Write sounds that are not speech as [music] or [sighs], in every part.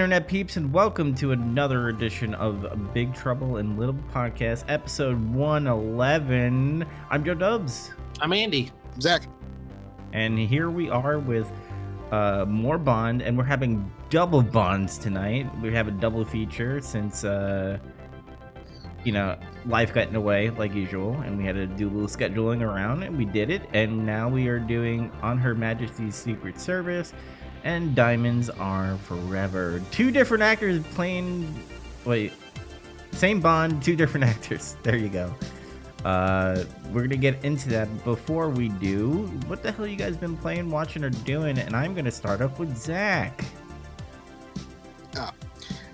internet peeps, and welcome to another edition of Big Trouble in Little Podcast, episode 111. I'm Joe Dubs, I'm Andy. Zach. and here we are with uh, more Bond, and we're having double Bonds tonight. We have a double feature since, uh, you know, life got in the way like usual, and we had to do a little scheduling around, and we did it. And now we are doing On Her Majesty's Secret Service and Diamonds Are Forever. Two different actors playing. Wait, same Bond, two different [laughs] actors. There you go. Uh, we're gonna get into that. Before we do, what the hell you guys been playing, watching, or doing? And I'm gonna start off with Zach.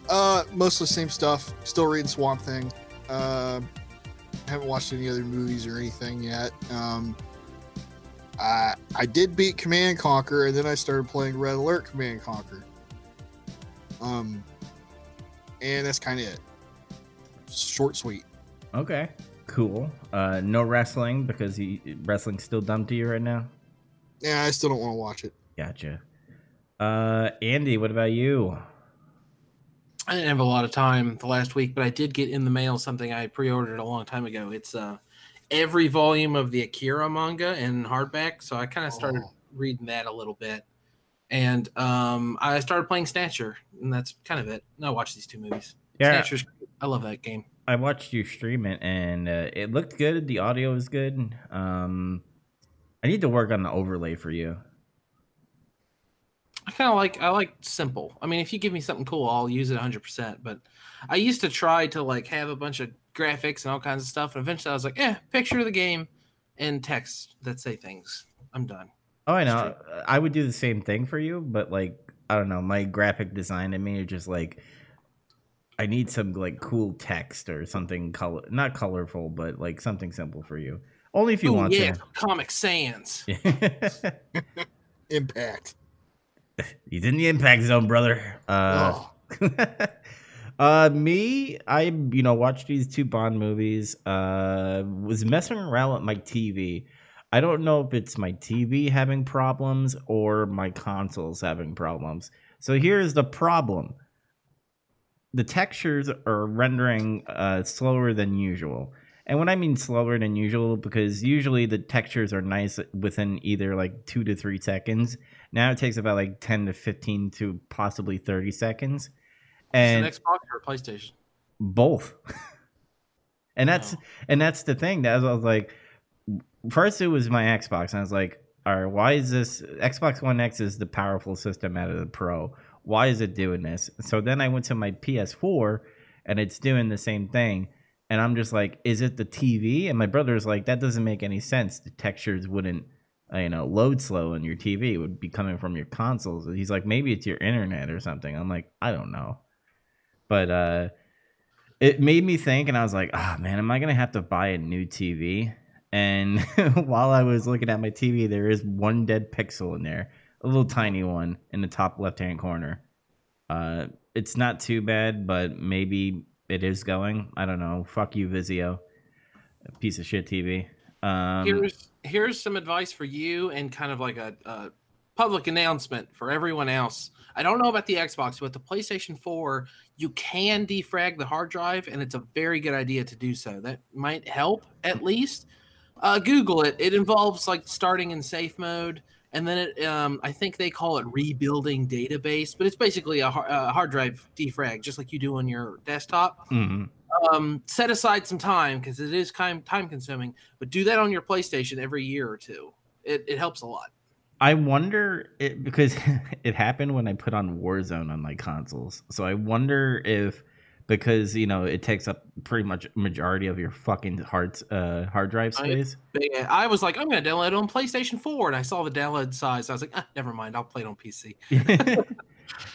Uh, mostly same stuff. Still reading Swamp Thing. Uh, haven't watched any other movies or anything yet. Um, I I did beat Command Conquer, and then I started playing Red Alert Command Conquer. Um, and that's kind of it. Short, sweet. Okay, cool. Uh, no wrestling because he, wrestling's still dumb to you right now. Yeah, I still don't want to watch it. Gotcha. Uh, Andy, what about you? I didn't have a lot of time the last week, but I did get in the mail something I pre-ordered a long time ago. It's uh every volume of the Akira manga in hardback, so I kind of started Oh. reading that a little bit. And um I started playing Snatcher, and that's kind of it. And I watched these two movies. Yeah, Snatcher's I love that game. I watched you stream it, and uh, it looked good. The audio was good. Um, I need to work on the overlay for you. I kind of like I like simple. I mean, if you give me something cool, I'll use it 100%. But I used to try to like have a bunch of graphics and all kinds of stuff, and eventually I was like, yeah, picture of the game and text that say things. I'm done. Oh, I know. I would do the same thing for you, but like I don't know, my graphic design in me is just like I need some like cool text or something color, not colorful, but like something simple for you. Only if you Ooh, want yeah, Comic Sans. to. [laughs] Impact. He's in the impact zone, brother. Uh, oh, [laughs] uh, me, I you know watched these two Bond movies. Uh, was messing around with my TV. I don't know if it's my TV having problems or my consoles having problems. So here's the problem: the textures are rendering uh, slower than usual. And when I mean slower than usual, because usually the textures are nice within either like two to three seconds. Now it takes about like ten to fifteen to possibly thirty seconds. And Is it Xbox or PlayStation? both. [laughs] And that's Wow. and that's the thing that I was like first it was my xbox and i was like all right why is this xbox one x is the powerful system out of the pro. Why is it doing this? So then i went to my ps4 and it's doing the same thing and i'm just like is it the tv and my brother's like that doesn't make any sense. The textures wouldn't uh, you know load slow on your tv it would be coming from your consoles. He's like maybe it's your internet or something. I'm like i don't know but uh it made me think and i was like ah man am i gonna have to buy a new tv and [laughs] while i was looking at my tv there is one dead pixel in there a little tiny one in the top left hand corner. Uh it's not too bad but maybe it is going. I don't know. Fuck you vizio. Piece of shit tv um here's here's some advice for you and kind of like a, a public announcement for everyone else. I don't know about the Xbox, but the PlayStation 4, you can defrag the hard drive, and it's a very good idea to do so. That might help at least. Uh, Google it. It involves like starting in safe mode, and then it. Um, I think they call it rebuilding database, but it's basically a, har- a hard drive defrag, just like you do on your desktop mhm. um, set aside some time because it is kind time consuming, but do that on your PlayStation every year or two. It, it helps a lot. I wonder it, because [laughs] it happened when I put on Warzone on my consoles. So I wonder if because you know it takes up pretty much majority of your fucking hard uh, hard drive space. Yeah, I was like, I'm to download it on PlayStation 4, and I saw the download size. I was like, ah, never mind, I'll play it on PC. [laughs]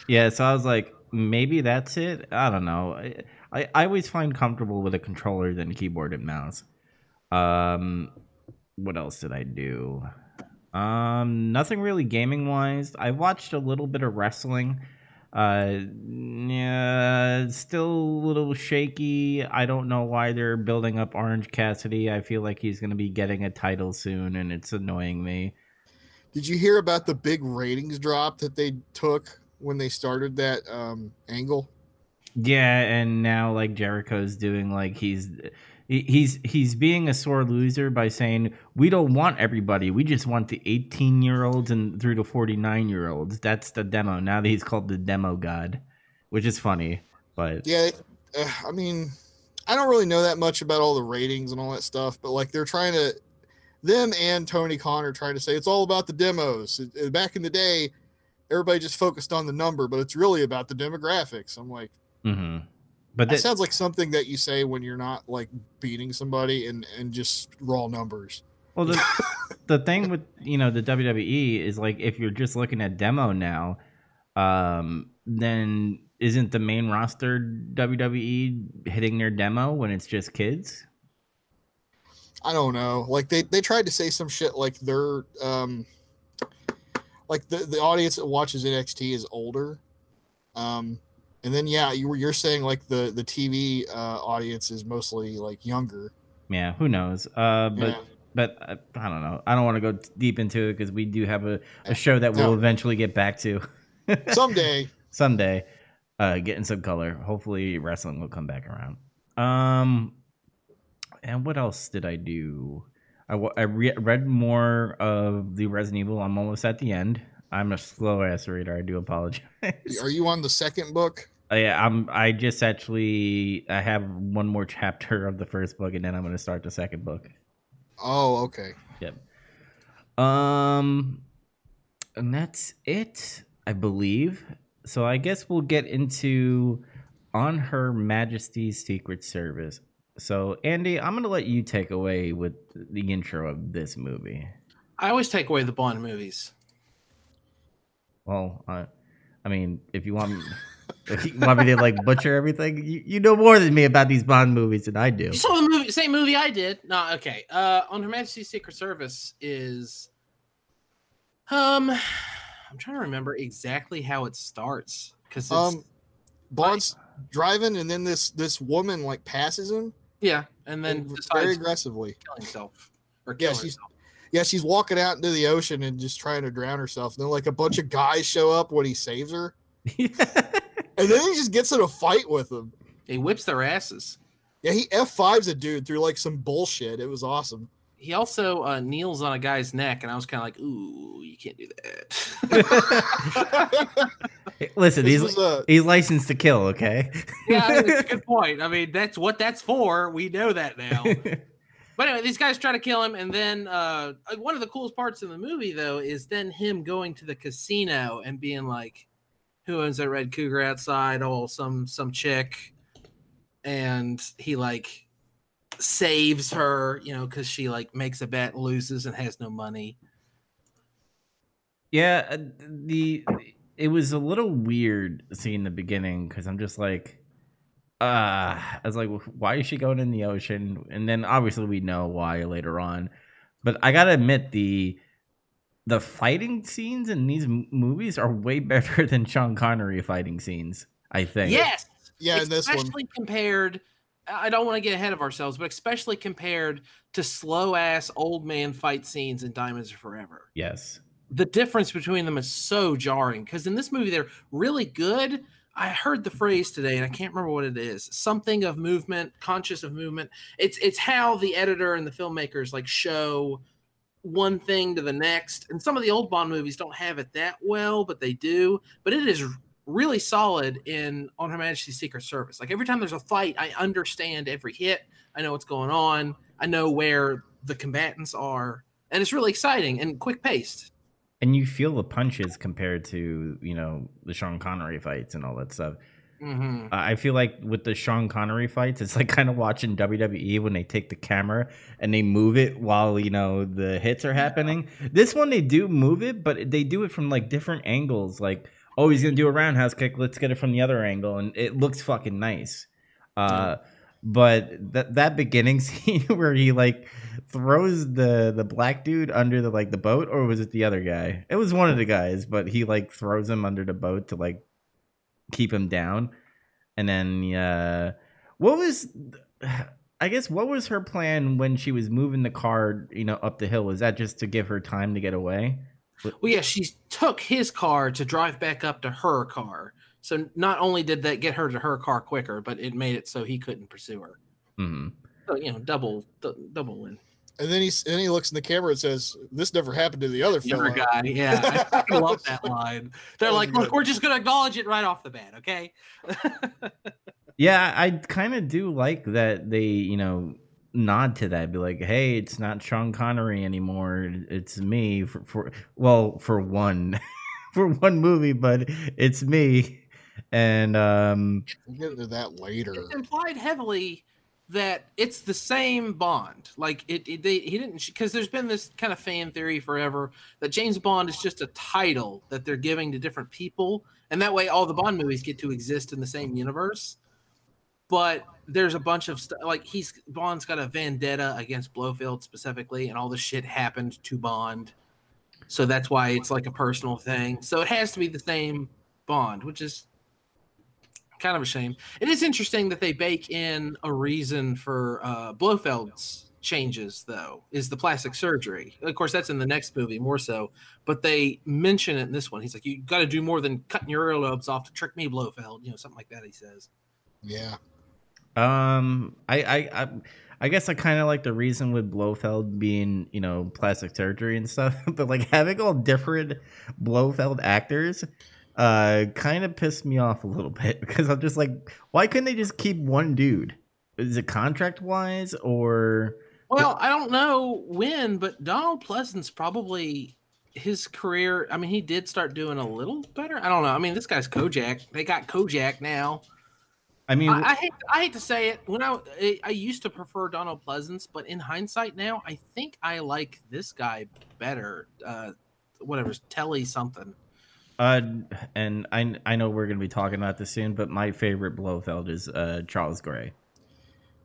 yeah, so I was like, maybe that's it. I don't know. I, I, I always find comfortable with a controller than keyboard and mouse. Um, what else did I do? Um, nothing really gaming wise. I watched a little bit of wrestling. Uh, yeah, still a little shaky. I don't know why they're building up Orange Cassidy. I feel like he's going to be getting a title soon, and it's annoying me. Did you hear about the big ratings drop that they took when they started that um, angle. Yeah, and now like Jericho's doing like he's he- he's he's being a sore loser by saying we don't want everybody. We just want the 18 year olds and through to 49 year olds. That's the demo. Now that he's called the demo god, which is funny. But Yeah, uh, I mean, I don't really know that much about all the ratings and all that stuff, but like they're trying to, them and Tony Khan are trying to say it's all about the demos. Back in the day, everybody just focused on the number, but it's really about the demographics. I'm like, mhm. But that that, sounds like something that you say when you're not like beating somebody and and just raw numbers. Well, the, [laughs] the thing with you know the WWE is like if you're just looking at demo now, um, then isn't the main roster WWE hitting their demo when it's just kids? I don't know. Like they they tried to say some shit like they're um like the the audience that watches NXT is older. Um and then yeah, you were you're saying like the the TV uh audience is mostly like younger. Yeah, who knows? Uh, but Yeah. but uh, I don't know. I don't want to go deep into it because we do have a, a show that we'll No. eventually get back to [laughs] Someday someday. Uh, getting some color. Hopefully, wrestling will come back around. Um, and what else did I do? I, I re- read more of the Resident Evil. I'm almost at the end. I'm a slow ass reader. I do apologize. are you on the second book? Uh, yeah, I'm. I just actually I have one more chapter of the first book, and then I'm going to start the second book. Oh, okay. Yep. Um, and that's it, I believe. So I guess we'll get into on Her Majesty's Secret Service. So Andy, I'm gonna let you take away with the intro of this movie. I always take away the Bond movies. Well, I, I mean, if you want, me, if [laughs] you want me to like butcher everything, you, you know more than me about these Bond movies than I do. You saw the movie, same movie I did. No, okay. Uh, on Her Majesty's Secret Service is, um, I'm trying to remember exactly how it starts because it's Um Bond's driving and then this this woman like passes him yeah, and then and very aggressively. kill himself or Yeah, kill she's- herself. Yeah, she's walking out into the ocean and just trying to drown herself. And then like a bunch of guys show up when he saves her. [laughs] [laughs] And then he just gets in a fight with them. He whips their asses. Yeah, he F5s a dude through like some bullshit. It was awesome. He also uh, kneels on a guy's neck, and I was kind of like, "Ooh, you can't do that." [laughs] Listen, This he's was, uh, he's licensed to kill. Okay. yeah, I mean, that's a good [laughs] point. I mean, that's what that's for. We know that now. [laughs] But anyway, these guys try to kill him, and then uh, one of the coolest parts in the movie, though, is then him going to the casino and being like, "Who owns that red cougar outside? Oh, some some chick," and he like saves her, you know, because she like makes a bet, loses, and has no money. Yeah, uh, the it was a little weird seeing the beginning because I'm just like, uh, I was like, why is she going in the ocean? And then obviously we know why later on, but I gotta admit the the fighting scenes in these m- movies are way [laughs] better than Sean Connery fighting scenes. I think. Yes, yeah, in this one. especially compared. I don't want to get ahead of ourselves, but especially compared to slow ass old man fight scenes in Diamonds Are Forever. Yes. the difference between them is so jarring because in this movie they're really good. I heard the phrase today and I can't remember what it is. Something of movement, conscious of movement. It's it's how the editor and the filmmakers like show one thing to the next. And some of the old Bond movies don't have it that well, but they do. But it is really solid in On Her Majesty's Secret Service. Like every time there's a fight, I understand every hit. I know what's going on. I know where the combatants are. And it's really exciting and quick paced. And you feel the punches compared to you know the Sean Connery fights and all that stuff. Mm-hmm. I feel like with the Sean Connery fights, it's like [laughs] kind of watching WWE when they take the camera and they move it while you know the hits are happening. This one they do move it, but they do it from like different angles. Like, oh, he's gonna do a roundhouse kick. Let's get it from the other angle, and it looks fucking nice. Uh, but that that beginning [laughs] scene where he like throws the the black dude under the like the boat, or was it the other guy? It was one of the guys, but he like throws him under the boat to like keep him down. And then uh what was I guess what was her plan when she was moving the car, you know, up the hill? Was that just to give her time to get away? Well, yeah, she took his car to drive back up to her car. So not only did that get her to her car quicker, but it made it so he couldn't pursue her. Mm-hmm. So you know, double d- double win. And then he and he looks in the camera and says, "This never happened to the other The other fellow." guy, yeah, I [laughs] fucking love that line. They're That was like, "Look, we're just gonna acknowledge it right off the bat, okay?" [laughs] Yeah, I kind of do like that they, you know, nod to that. Be like, hey, it's not Sean Connery anymore. It's me for, for well, for one, [laughs] for one movie, but it's me. And um, We'll get into that later. it's implied heavily that it's the same Bond. Like it, it they he didn't because there's been this kind of fan theory forever that James Bond is just a title that they're giving to different people, and that way all the Bond movies get to exist in the same universe. But there's a bunch of stuff like he's Bond's got a vendetta against Blofeld specifically, and all the shit happened to Bond, so that's why it's like a personal thing. So it has to be the same Bond, which is kind of a shame. It is interesting that they bake in a reason for uh, Blofeld's changes, though, is the plastic surgery. Of course, that's in the next movie more so, but they mention it in this one. He's like, "You got to do more than cutting your earlobes off to trick me, Blofeld." You know, something like that. He says. Yeah. um, I, I, I, I guess I kind of like the reason with Blofeld being, you know, plastic surgery and stuff, [laughs] but like having all different Blofeld actors, uh, kind of pissed me off a little [laughs] bit because I'm just like, why couldn't they just keep one dude? Is it contract wise or? Well, I don't know when, but Donald Pleasence probably his career. I mean, he did start doing a little better. I don't know. I mean, this guy's Kojak. They got Kojak now. I mean, I, I hate I hate to say it. When I, I I used to prefer Donald Pleasence, but in hindsight now, I think I like this guy better. Uh, whatever's Telly something. Uh, and I I know we're gonna be talking about this soon, but my favorite Blofeld is uh Charles Gray.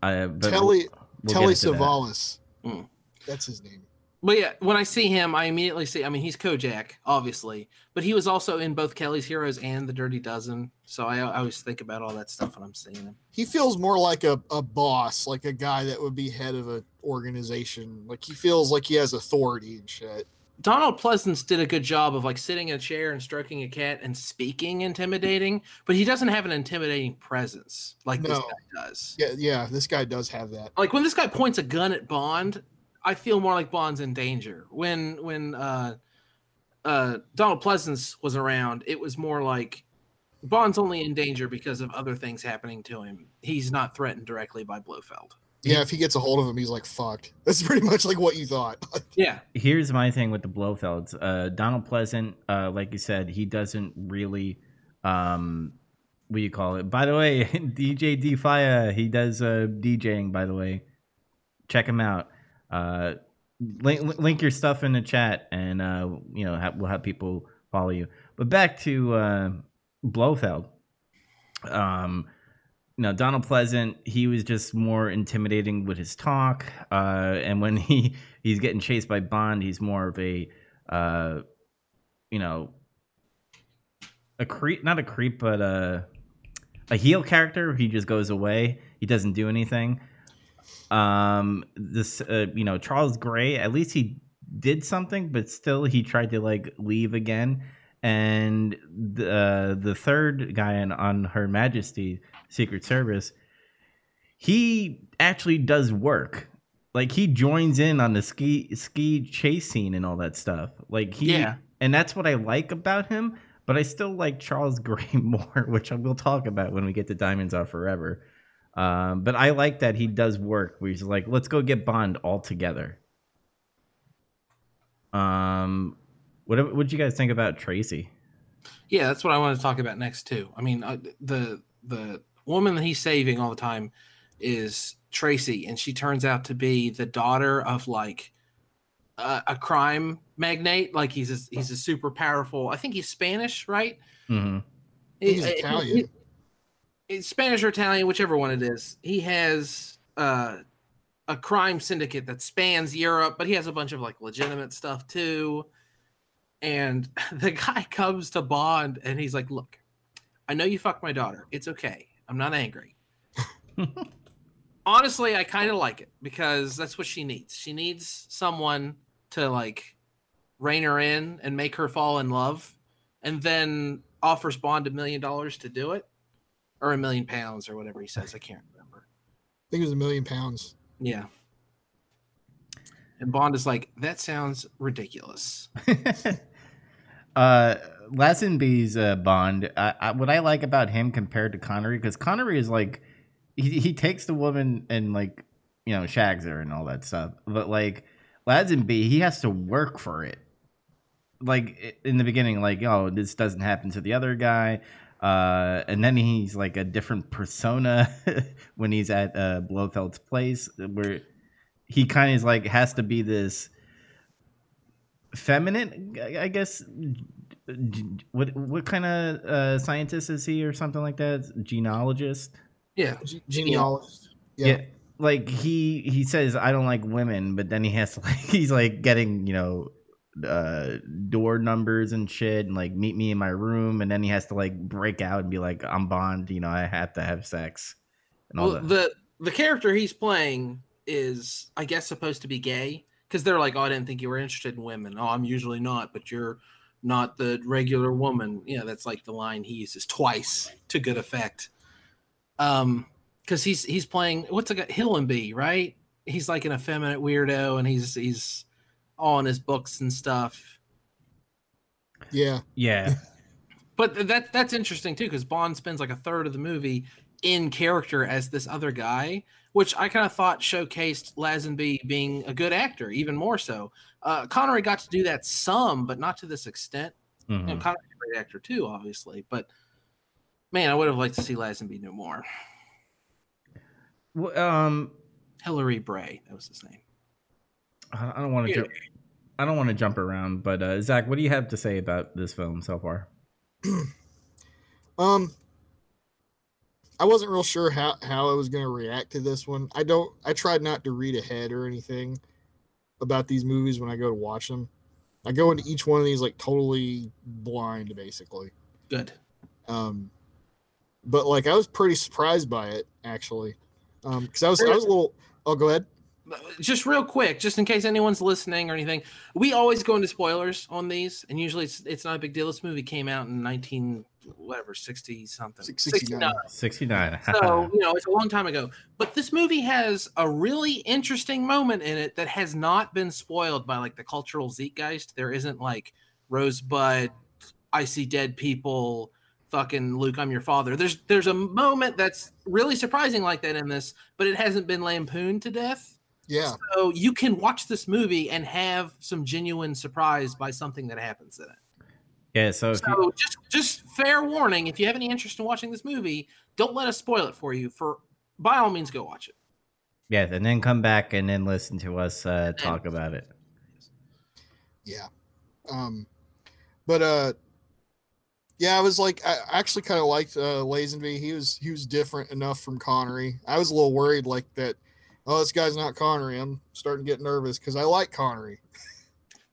Uh, but Telly we'll Telly get into that. Savalas. Mm. That's his name. But yeah, when I see him, I immediately see. I mean, he's Kojak, obviously, but he was also in both Kelly's Heroes and The Dirty Dozen. So I, I always think about all that stuff when I'm seeing him. He feels more like a, a boss, like a guy that would be head of an organization. Like he feels like he has authority and shit. Donald Pleasence did a good job of like sitting in a chair and stroking a cat and speaking intimidating, but he doesn't have an intimidating presence like this guy does. Yeah, yeah, this guy does have that. Like when this guy points a gun at Bond, I feel more like Bond's in danger. When when uh uh Donald Pleasance was around, it was more like Bond's only in danger because of other things happening to him. He's not threatened directly by Blofeld. Yeah, if he gets a hold of him, he's like fucked. [laughs] That's pretty much like what you thought. [laughs] Yeah. Here's my thing with the Blofelds. Uh, Donald Pleasant, uh, like you said, he doesn't really, um, what do you call it? By the way, DJ [laughs] D Fire, he does uh, DJing. By the way, check him out. Uh, link, link your stuff in the chat, and uh, you know ha- we'll have people follow you. But back to uh, Blofeld. Um, know, Donald Pleasant, he was just more intimidating with his talk. Uh, and when [laughs] he he's getting chased by Bond, he's more of a, uh, you know, a creep, not a creep, but a a heel character. He just goes away. He doesn't do anything. Um, this, uh, you know, Charles Gray, at least he did something, but still he tried to like leave again. And the uh, the third guy on, on Her Majesty Secret Service, he actually does work. Like he joins in on the ski ski chase scene and all that stuff. Like he Yeah. and that's what I like about him. But I still like Charles [laughs] Gray more, which I will talk about when we get to Diamonds Are Forever. Um, but I like that he does work. Where he's like, let's go get Bond all together. Um, what what you guys think about Tracy? Yeah, that's what I want to talk about next too. I mean, uh, the the woman that he's saving all the time is Tracy, and she turns out to be the daughter of like a, a crime magnate. Like he's a, he's a super powerful. I think he's Spanish, right? Mm-hmm. He's He- he- Italian. he- it's Spanish or Italian, whichever one it is. He has uh, a crime syndicate that spans Europe, but he has a bunch of like legitimate stuff too. And [laughs] the guy comes to Bond and he's like, Look, I know you fucked my daughter. It's okay. I'm not angry. [laughs] Honestly, I kind of like it because that's what she needs. She needs someone to like rein her in and make her fall in love, and then offers Bond a million dollars to do it, or a million pounds, or whatever he says. I can't remember. I think it was a million pounds. Yeah. And Bond is like, that sounds ridiculous. [laughs] uh, Lazenby's uh, Bond. I, I, what I like about him compared to Connery, because Connery is like, he he takes the woman and like, you know, shags her and all that stuff. But like Lazenby, he has to work for it. Like in the beginning, like, oh, this doesn't happen to the other guy. Uh, and then he's like a different persona [laughs] when he's at uh, Blofeld's place, where he kind of is like has to be this feminine, I guess. What what kind of uh, scientist is he, or something like that? Genealogist. Yeah, Ge- genealogist. Yeah. Yeah. Like he he says I don't like women, but then he has to [laughs] like he's like getting you know uh door numbers and shit and like meet me in my room and then he has to like break out and be like I'm Bond, you know, I have to have sex. And all well, that. the the character he's playing is, I guess, supposed to be gay because they're like, "Oh, I didn't think you were interested in women." Oh, I'm usually not, but you're not the regular woman. Yeah, that's like the line he uses twice to good effect. Um, because he's he's playing what's a guy Hillenby, right? He's like an effeminate weirdo, and he's he's all in his books and stuff. Yeah. yeah. [laughs] But that that's interesting too, because Bond spends like a third of the movie in character as this other guy, which I kind of thought showcased Lazenby being a good actor, even more so. Uh, Connery got to do that some, but not to this extent. You know. Connery's a great actor too, obviously. But man, I would have liked to see Lazenby do more. Well, Um Hilary Bray, that was his name. I I don't want to Yeah. jump I don't want to jump around, but uh, Zach, what do you have to say about this film so far? [clears throat] Um, I wasn't real sure how how I was going to react to this one. I don't. I tried not to read ahead or anything about these movies when I go to watch them. I go into each one of these like totally blind, basically. Good. Um, but like I was pretty surprised by it actually, um, because I was I was a little. Oh, go ahead. just real quick, just in case anyone's listening or anything, we always go into spoilers on these, and usually it's it's not a big deal. This movie came out in nineteen whatever sixty something, 69. 69. [laughs] So you know it's a long time ago. But this movie has a really interesting moment in it that has not been spoiled by like the cultural zeitgeist. There isn't like Rosebud, I see dead people, fucking Luke, I'm your father. There's there's a moment that's really surprising like that in this, but it hasn't been lampooned to death. Yeah, So you can watch this movie and have some genuine surprise by something that happens in it. Yeah, so if you, So just just fair warning, if you have any interest in watching this movie, don't let us spoil it for you. For by all means, go watch it. yeah, and then come back and then listen to us uh, talk about it. yeah. Um, but uh, yeah, I was like, I actually kind of liked uh, Lazenby. He was he was different enough from Connery. I was a little worried like that. Oh, this guy's not Connery. I'm starting to get nervous because I like Connery.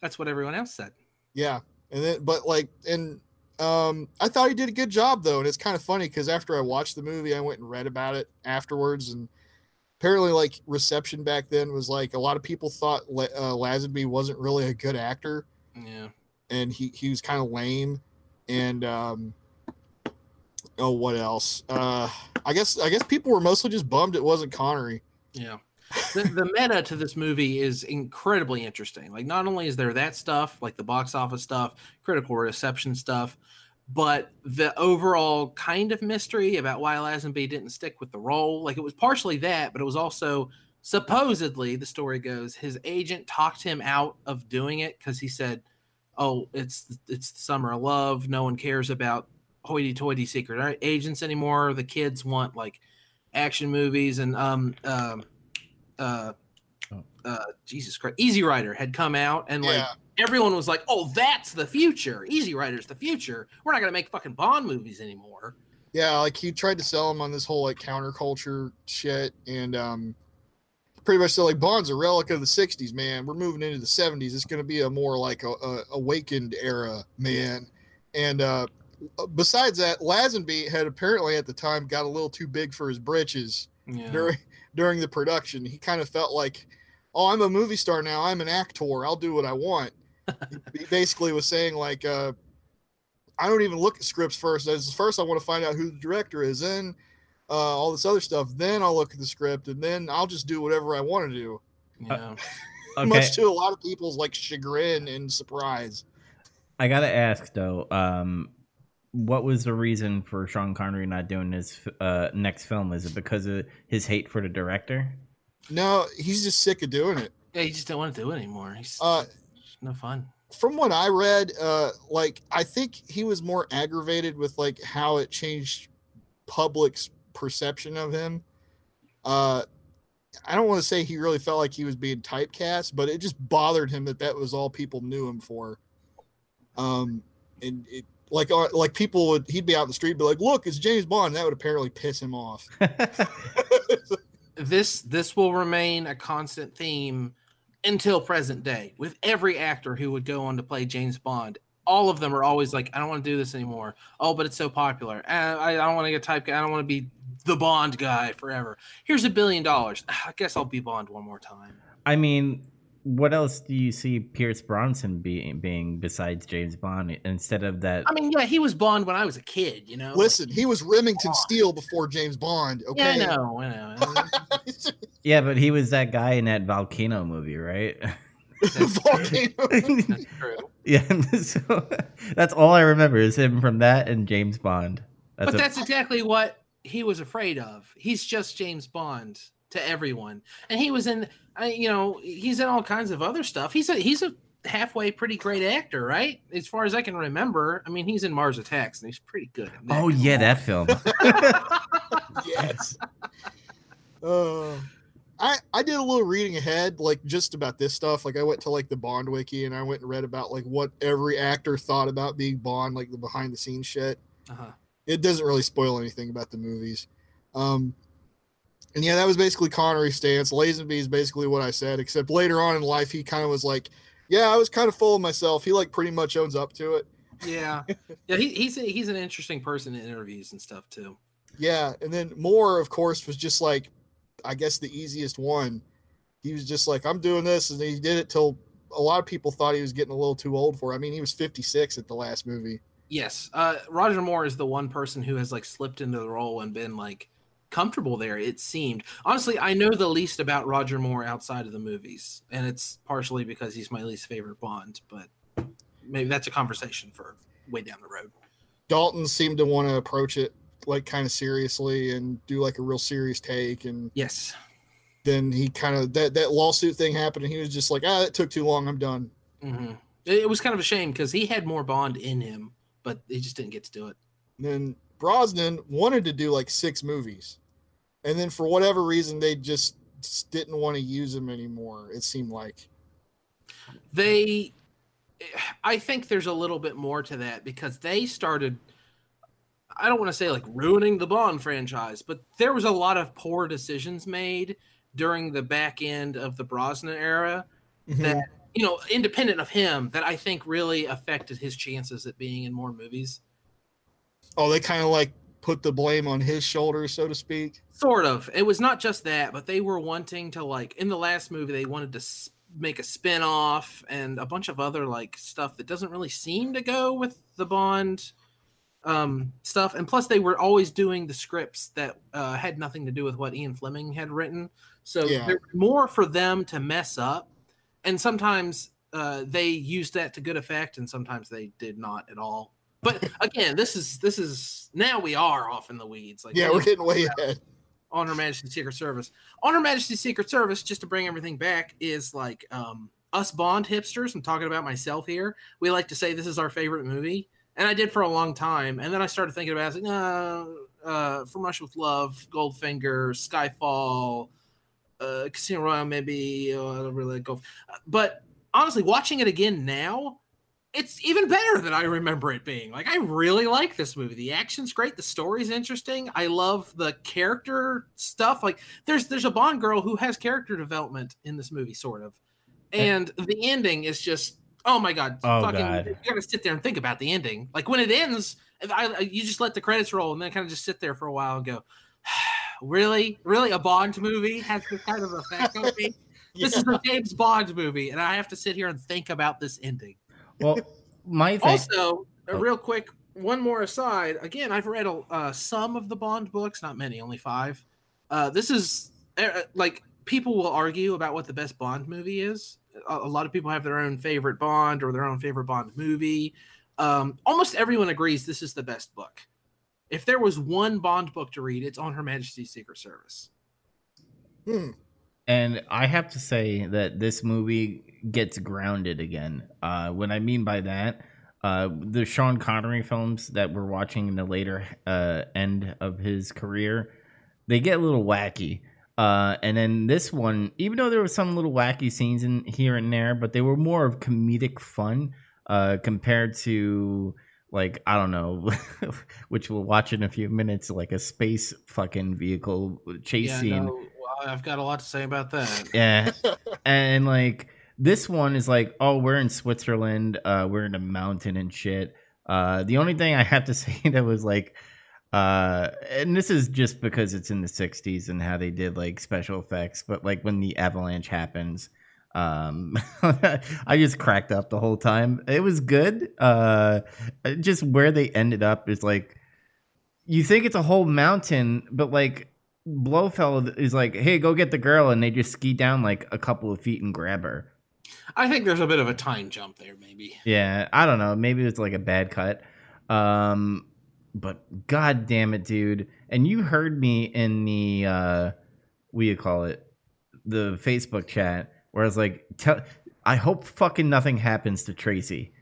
That's what everyone else said. Yeah, and then but like and um, I thought he did a good job though, and it's kind of funny because after I watched the movie, I went and read about it afterwards, and apparently like reception back then was like a lot of people thought uh, Lazenby wasn't really a good actor, Yeah. and he he was kind of lame, and um, oh what else? Uh, I guess I guess people were mostly just bummed it wasn't Connery. Yeah. The, the meta to this movie is incredibly interesting. Like, not only is there that stuff, like the box office stuff, critical reception stuff, but the overall kind of mystery about why Lazenby didn't stick with the role. Like, it was partially that, but it was also supposedly, the story goes, his agent talked him out of doing it because he said, "Oh, it's it's the summer of love. No one cares about hoity-toity secret agents anymore. The kids want like action movies and um um uh Oh. uh Jesus Christ Easy Rider had come out and like yeah, everyone was like, "Oh, that's the future. Easy Rider's the future. We're not going to make fucking Bond movies anymore." yeah, like he tried to sell him on this whole like counterculture shit, and um, pretty much said like Bond's a relic of the '60s, man. We're moving into the '70s. It's going to be a more like a, a awakened era, man. And uh, besides that, Lazenby had apparently at the time got a little too big for his britches Yeah. during during the production. He kind of felt like, "Oh, I'm a movie star now. I'm an actor. I'll do what I want." he basically was saying like, uh, I don't even look at scripts first. As first, I want to find out who the director is, then uh, all this other stuff. Then I'll look at the script, and then I'll just do whatever I want to do. Yeah. Okay. Much to a lot of people's like chagrin and surprise. I gotta ask though, um, what was the reason for Sean Connery not doing his uh, next film? Is it because of his hate for the director? No, he's just sick of doing it. yeah, he just don't want to do it anymore. He's Uh, no fun. from what I read, uh, like I think he was more aggravated with like how it changed public's perception of him. Uh, I don't want to say he really felt like he was being typecast, but it just bothered him that that was all people knew him for. Um, and it like uh, like people would he'd be out in the street and be like, "Look, it's James Bond." That would apparently piss him off. [laughs] This this will remain a constant theme until present day with every actor who would go on to play James Bond. All of them are always like, I don't want to do this anymore. Oh, but it's so popular. Uh, I, I don't want to get type. I don't want to be the Bond guy forever. Here's a billion dollars. I guess I'll be Bond one more time. I mean, what else do you see Pierce Brosnan being being besides James Bond instead of that? I mean, yeah, he was Bond when I was a kid. You know. Listen, he was Remington Steele before James Bond. Yeah, Okay, I know. I know. [laughs] Yeah, but he was that guy in that Volcano movie, right? [laughs] Volcano. [laughs] That's true. yeah, so that's all I remember is him from that and James Bond. That's but a- that's exactly what he was afraid of. He's just James Bond to everyone, and he was in, you know, he's in all kinds of other stuff. He's a he's a halfway pretty great actor, right? As far as I can remember, I mean, he's in Mars Attacks, and he's pretty good. in that. oh yeah, that film. [laughs] yes. [laughs] Uh, I I did a little reading ahead, like just about this stuff. Like I went to like the Bond wiki and I went and read about like what every actor thought about being Bond, like the behind the scenes shit. Uh-huh. It doesn't really spoil anything about the movies. Um, and yeah, that was basically Connery's stance. Lazenby is basically what I said, except later on in life he kind of was like, "Yeah, I was kind of full of myself." He like pretty much owns up to it. Yeah, [laughs] yeah, he, he's a, he's an interesting person in interviews and stuff too. Yeah, and then Moore, of course, was just like, I guess the easiest one. He was just like, I'm doing this, and he did it till a lot of people thought he was getting a little too old for. it. I mean, he was 56 at the last movie. Yes, uh, Roger Moore is the one person who has like slipped into the role and been like comfortable there. It seemed honestly, I know the least about Roger Moore outside of the movies, and it's partially because he's my least favorite Bond. But maybe that's a conversation for way down the road. Dalton seemed to want to approach it like kind of seriously and do like a real serious take, and Yes, then he kind of that that lawsuit thing happened, and he was just like, ah, that took too long. I'm done. hmm it, it was kind of a shame because he had more Bond in him, but he just didn't get to do it. And then Brosnan wanted to do like six movies, and then for whatever reason, they just didn't want to use him anymore. It seemed like. they eh, i think there's a little bit more to that because they started i don't want to say like ruining the bond franchise but there was a lot of poor decisions made during the back end of the brosnan era mm-hmm. that you know independent of him that i think really affected his chances at being in more movies Oh, they kind of like put the blame on his shoulders, so to speak. Sort of. It was not just that, but they were wanting to like in the last movie they wanted to make a spin-off and a bunch of other like stuff that doesn't really seem to go with the Bond um stuff and plus they were always doing the scripts that uh, had nothing to do with what Ian Fleming had written. So Yeah. there's more for them to mess up and sometimes uh, they used that to good effect and sometimes they did not at all. But again, this is this is now we are off in the weeds. Like Yeah, we- we're getting way [laughs] ahead. on Her Majesty's Secret Service. On Her Majesty's Secret Service, just to bring everything back, is like um, us Bond hipsters. I'm talking about myself here. We like to say this is our favorite movie, and I did for a long time. And then I started thinking about it. Like, no, uh, From Russia with Love, Goldfinger, Skyfall, uh, Casino Royale, maybe. Uh, I don't really go. But honestly, watching it again now, it's even better than I remember it being. Like I really like this movie. The action's great, the story's interesting. I love the character stuff. Like there's there's a Bond girl who has character development in this movie, sort of. Eh. And the ending is just oh my god, Oh, fucking God. you gotta sit there and think about the ending. Like when it ends, I, you just let the credits roll and then kind of just sit there for a while and go, [sighs] really, really, a Bond movie has this kind of effect on me. [laughs] This is a James Bond movie, and I have to sit here and think about this ending. Well, my thing. Also, a Oh. real quick, one more aside. Again, I've read uh, some of the Bond books, not many, only five. Uh, this is uh, like people will argue about what the best Bond movie is. A, a lot of people have their own favorite Bond or their own favorite Bond movie. Um, almost everyone agrees this is the best book. If there was one Bond book to read, it's on Her Majesty's Secret Service. Hmm. And I have to say that this movie gets grounded again. Uh, what I mean by that, uh, the Sean Connery films that we're watching in the later uh, end of his career, they get a little wacky. Uh, and then this one, even though there were some little wacky scenes in here and there, but they were more of comedic fun uh, compared to like I don't know, [laughs] which we'll watch in a few minutes, like a space fucking vehicle chase yeah, scene. no, I've got a lot to say about that. Yeah. [laughs] and like this one is like, oh, we're in Switzerland, uh, we're in a mountain and shit. Uh, the only thing I have to [laughs] say that was like, uh, and this is just because it's in the '60s and how they did like special effects, but like when the avalanche happens, um, [laughs] I just cracked up the whole time. It was good. Uh, just where they ended up is like, you think it's a whole mountain, but like Blofeld is like, "Hey, go get the girl," and they just ski down like a couple of feet and grab her. I think there's a bit of a time jump there, maybe. Yeah, I don't know. Maybe it's like a bad cut. Um, but god damn it, dude! And you heard me in the uh, what do you call it? The Facebook chat where I was like, "Tell." I hope fucking nothing happens to Tracy.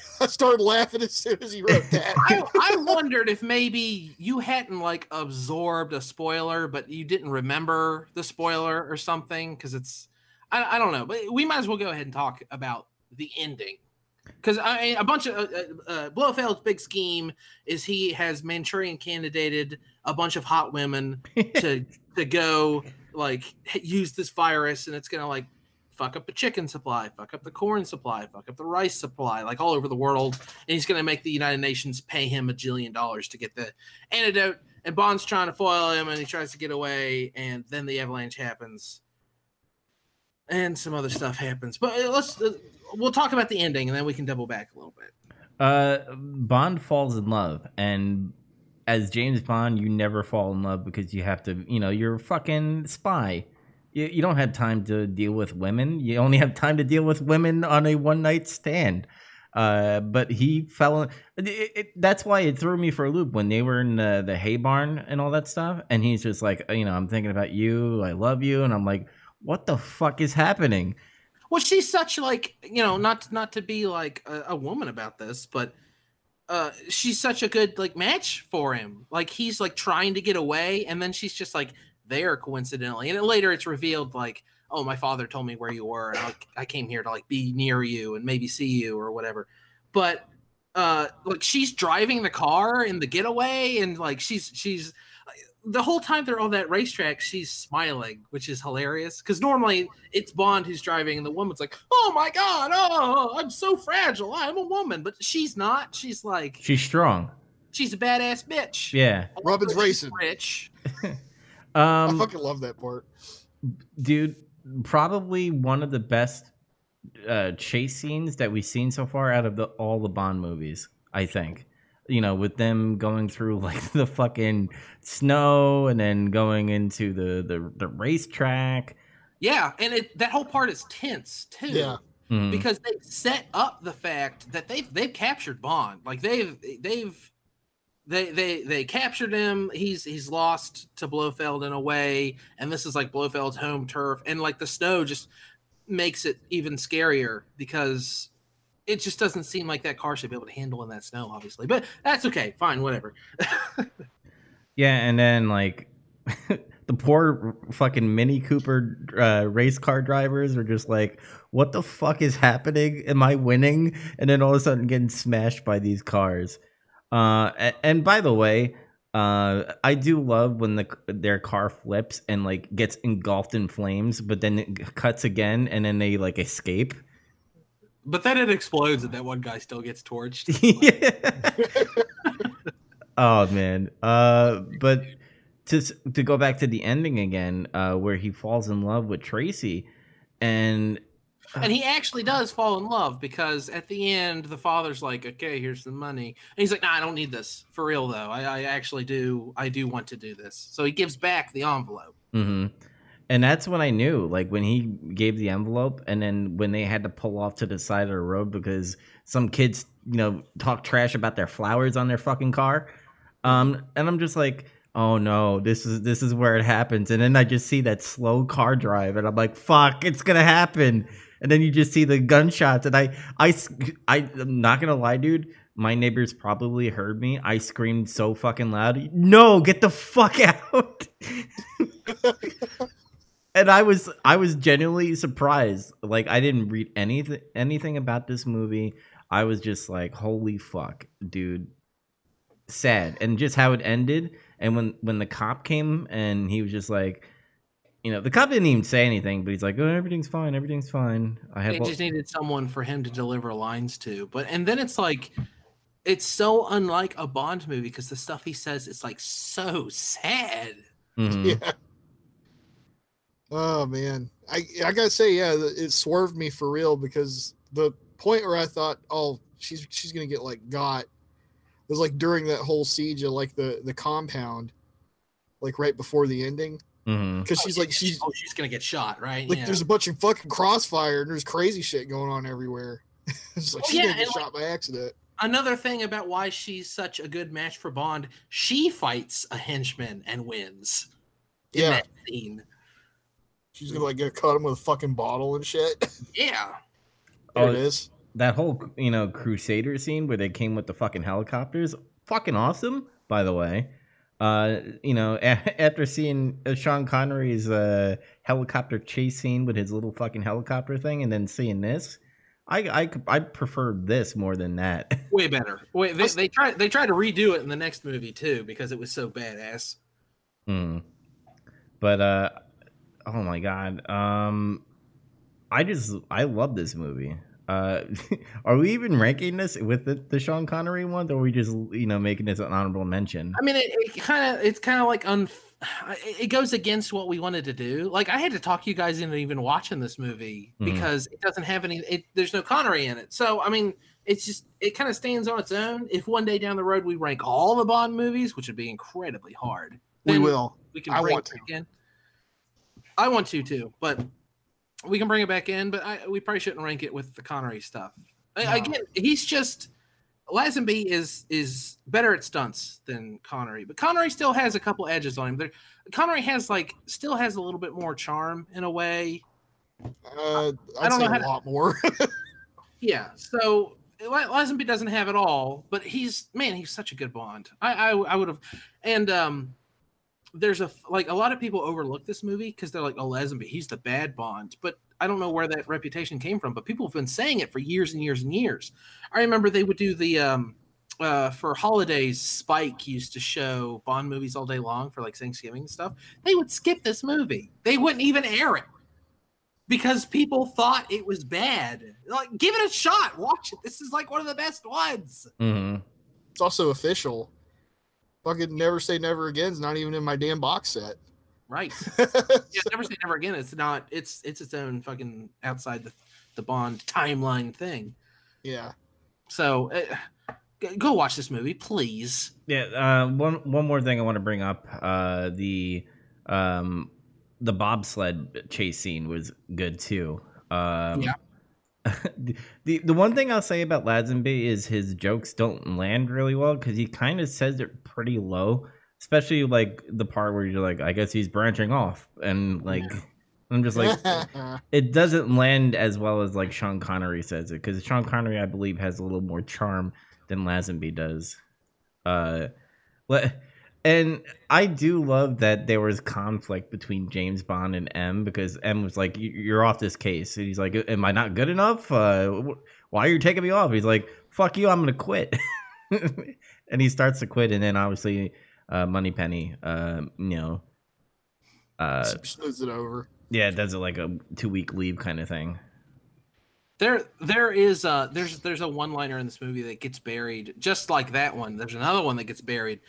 [laughs] I started laughing as soon as he wrote that. I, I wondered if maybe you hadn't like absorbed a spoiler, but you didn't remember the spoiler or something because it's I, I don't know, but we might as well go ahead and talk about the ending because I a bunch of uh, uh, uh, Blofeld's big scheme is he has Manchurian candidated a bunch of hot women [laughs] to to go like use this virus and it's gonna like fuck up the chicken supply, fuck up the corn supply, fuck up the rice supply, like all over the world. And he's gonna make the United Nations pay him a jillion dollars to get the antidote. And Bond's trying to foil him and he tries to get away, and then the avalanche happens. And some other stuff happens. But uh, let's uh, we'll talk about the ending and then we can double back a little bit. Uh, Bond falls in love, and as James Bond, you never fall in love because you have to, you know, you're a fucking spy. You, you don't have time to deal with women. You only have time to deal with women on a one night stand. Uh, but he fell in. It, it, that's why it threw me for a loop when they were in the, the hay barn and all that stuff. And he's just like, you know, I'm thinking about you. I love you. And I'm like, what the fuck is happening? Well, she's such like you know, not not to be like a, a woman about this, but uh, she's such a good like match for him. Like he's like trying to get away, and then she's just like there coincidentally, and then later it's revealed like, oh, my father told me where you were, and I, I came here to like be near you and maybe see you or whatever. But uh, like she's driving the car in the getaway, and like she's she's the whole time they're on that racetrack, she's smiling, which is hilarious. Because normally it's Bond who's driving, and the woman's like, "Oh my god, oh, I'm so fragile. I'm a woman," but she's not. She's like, She's strong. she's a badass bitch. Yeah. Robin's racing. Rich. [laughs] I Um, fucking love that part. dude probably one of the best uh chase scenes that we've seen so far out of the all the bond movies i think you know with them going through [laughs] like the fucking snow and then going into the the, the racetrack Yeah, and it, that whole part is tense too. Yeah. Mhm. because they set up the fact that they've they've captured Bond. Like they've they've they they they captured him. He's he's lost to Blofeld in a way, and this is like Blofeld's home turf, and like the snow just makes it even scarier because it just doesn't seem like that car should be able to handle in that snow, obviously. But that's okay, fine, whatever. [laughs] yeah and then like [laughs] the poor fucking mini cooper uh, race car drivers are just like what the fuck is happening am i winning and then all of a sudden getting smashed by these cars uh and, by the way uh i do love when the their car flips and like gets engulfed in flames but then it cuts again and then they like escape But then it explodes, and that one guy still gets torched. [laughs] [laughs] oh man uh but to to go back to the ending again uh where he falls in love with tracy and and he actually does fall in love because at the end the father's like okay here's the money. And he's like nah i don't need this. For real though. I, I actually do i do want to do this. So he gives back the envelope. Hmm And that's when I knew, like when he gave the envelope, and then when they had to pull off to the side of the road because some kids, you know, talk trash about their flowers on their fucking car. Um, and I'm just like, oh no, this is this is where it happens. And then I just see that slow car drive, and I'm like, fuck, it's gonna happen. And then you just see the gunshots, and I, I, I'm not gonna lie, dude. My neighbors probably heard me. I screamed so fucking loud. No, get the fuck [laughs] out. and I was I was genuinely surprised. Like I didn't read anything anything about this movie. I was just like, holy fuck, dude. Sad. And just how it ended. And when when the cop came and he was just like, you know, the cop didn't even say anything, but he's like, oh, everything's fine, everything's fine. I have they all- just needed someone for him to deliver lines to but and then it's like it's so unlike a bond movie because the stuff he says is like so sad Mhm. Yeah. Oh man, I I gotta say, yeah, it swerved me for real because the point where I thought, oh, she's she's gonna get like got, was like during that whole siege of like the the compound, like right before the ending, Mhm. because she's Oh, like she's oh she's gonna get shot right like yeah. there's a bunch of fucking crossfire and there's crazy shit going on everywhere. [laughs] it's like Oh, she's yeah, gonna get and, like- shot by accident. another thing about why she's such a good match for bond she fights a henchman and wins in Yeah, that scene she's gonna like get cut him with a fucking bottle and shit. [laughs] yeah there Oh, it is. that whole you know crusader scene where they came with the fucking helicopters fucking awesome by the way uh you know [laughs] after seeing uh, sean connery's uh helicopter chase scene with his little fucking helicopter thing and then seeing this i i i prefer this more than that. [laughs] Way better. Wait, they, they tried they tried to redo it in the next movie too because it was so badass. Hmm. but uh oh my god. Um i just i love this movie uh [laughs] are we even ranking this with the, the sean connery one or are we just you know making this an honorable mention I mean, it, it kind of it's kind of like un. It it goes against what we wanted to do. Like I had to talk you guys into even watching this movie Mhm. because it doesn't have any. It, there's no Connery in it. So I mean, it's just it kind of stands on its own. If one day down the road we rank all the Bond movies, which would be incredibly hard, We will. We can I bring want to. back in. I want to too, but we can bring it back in. But I, we probably shouldn't rank it with the Connery stuff. No. Again, he's just Lazenby is is better at stunts than Connery, but Connery still has a couple edges on him. There, Connery has like still has a little bit more charm in a way. Uh, I I'd don't say know a to- lot more. [laughs] Yeah, so La- Lazenby doesn't have it all, but he's man, he's such a good Bond. I I, I would have, and um, there's a like a lot of people overlook this movie because they're like, oh, Lazenby, he's the bad Bond, but I don't know where that reputation came from, but people have been saying it for years and years and years. I remember they would do the um. Uh, for holidays, Spike used to show Bond movies all day long for like Thanksgiving and stuff. They would skip this movie. They wouldn't even air it because people thought it was bad. Like, give it a shot. Watch it. This is like one of the best ones. hmm it's also official. Fucking never say never again again's not even in my damn box set. Right. [laughs] Yeah, never say never again. It's not. It's it's its own fucking outside the the Bond timeline thing. yeah. So uh, go watch this movie, please. Yeah. Uh, one one more thing I want to bring up. Uh, the um, the bobsled chase scene was good too. Um, Yeah. [laughs] the, the one thing I'll say about Lazenby is his jokes don't land really well because he kind of says it pretty low, especially like the part where you're like, I guess he's branching off, and like I'm just like, [laughs] it doesn't land as well as like Sean Connery says it because Sean Connery, I believe, has a little more charm than Lazenby does. Uh, le- and I do love that there was conflict between James Bond and M because M was like, "You- "You're off this case," and he's like, "Am I not good enough? Uh, why are you taking me off?" He's like, "Fuck you, I'm gonna quit," [laughs] and he starts to quit, and then obviously, uh, Moneypenny, uh, you know, uh, [laughs] smooths it over. yeah, does it like a two week leave kind of thing. There there is uh there's there's a one liner in this movie that gets buried just like that one. There's another one that gets buried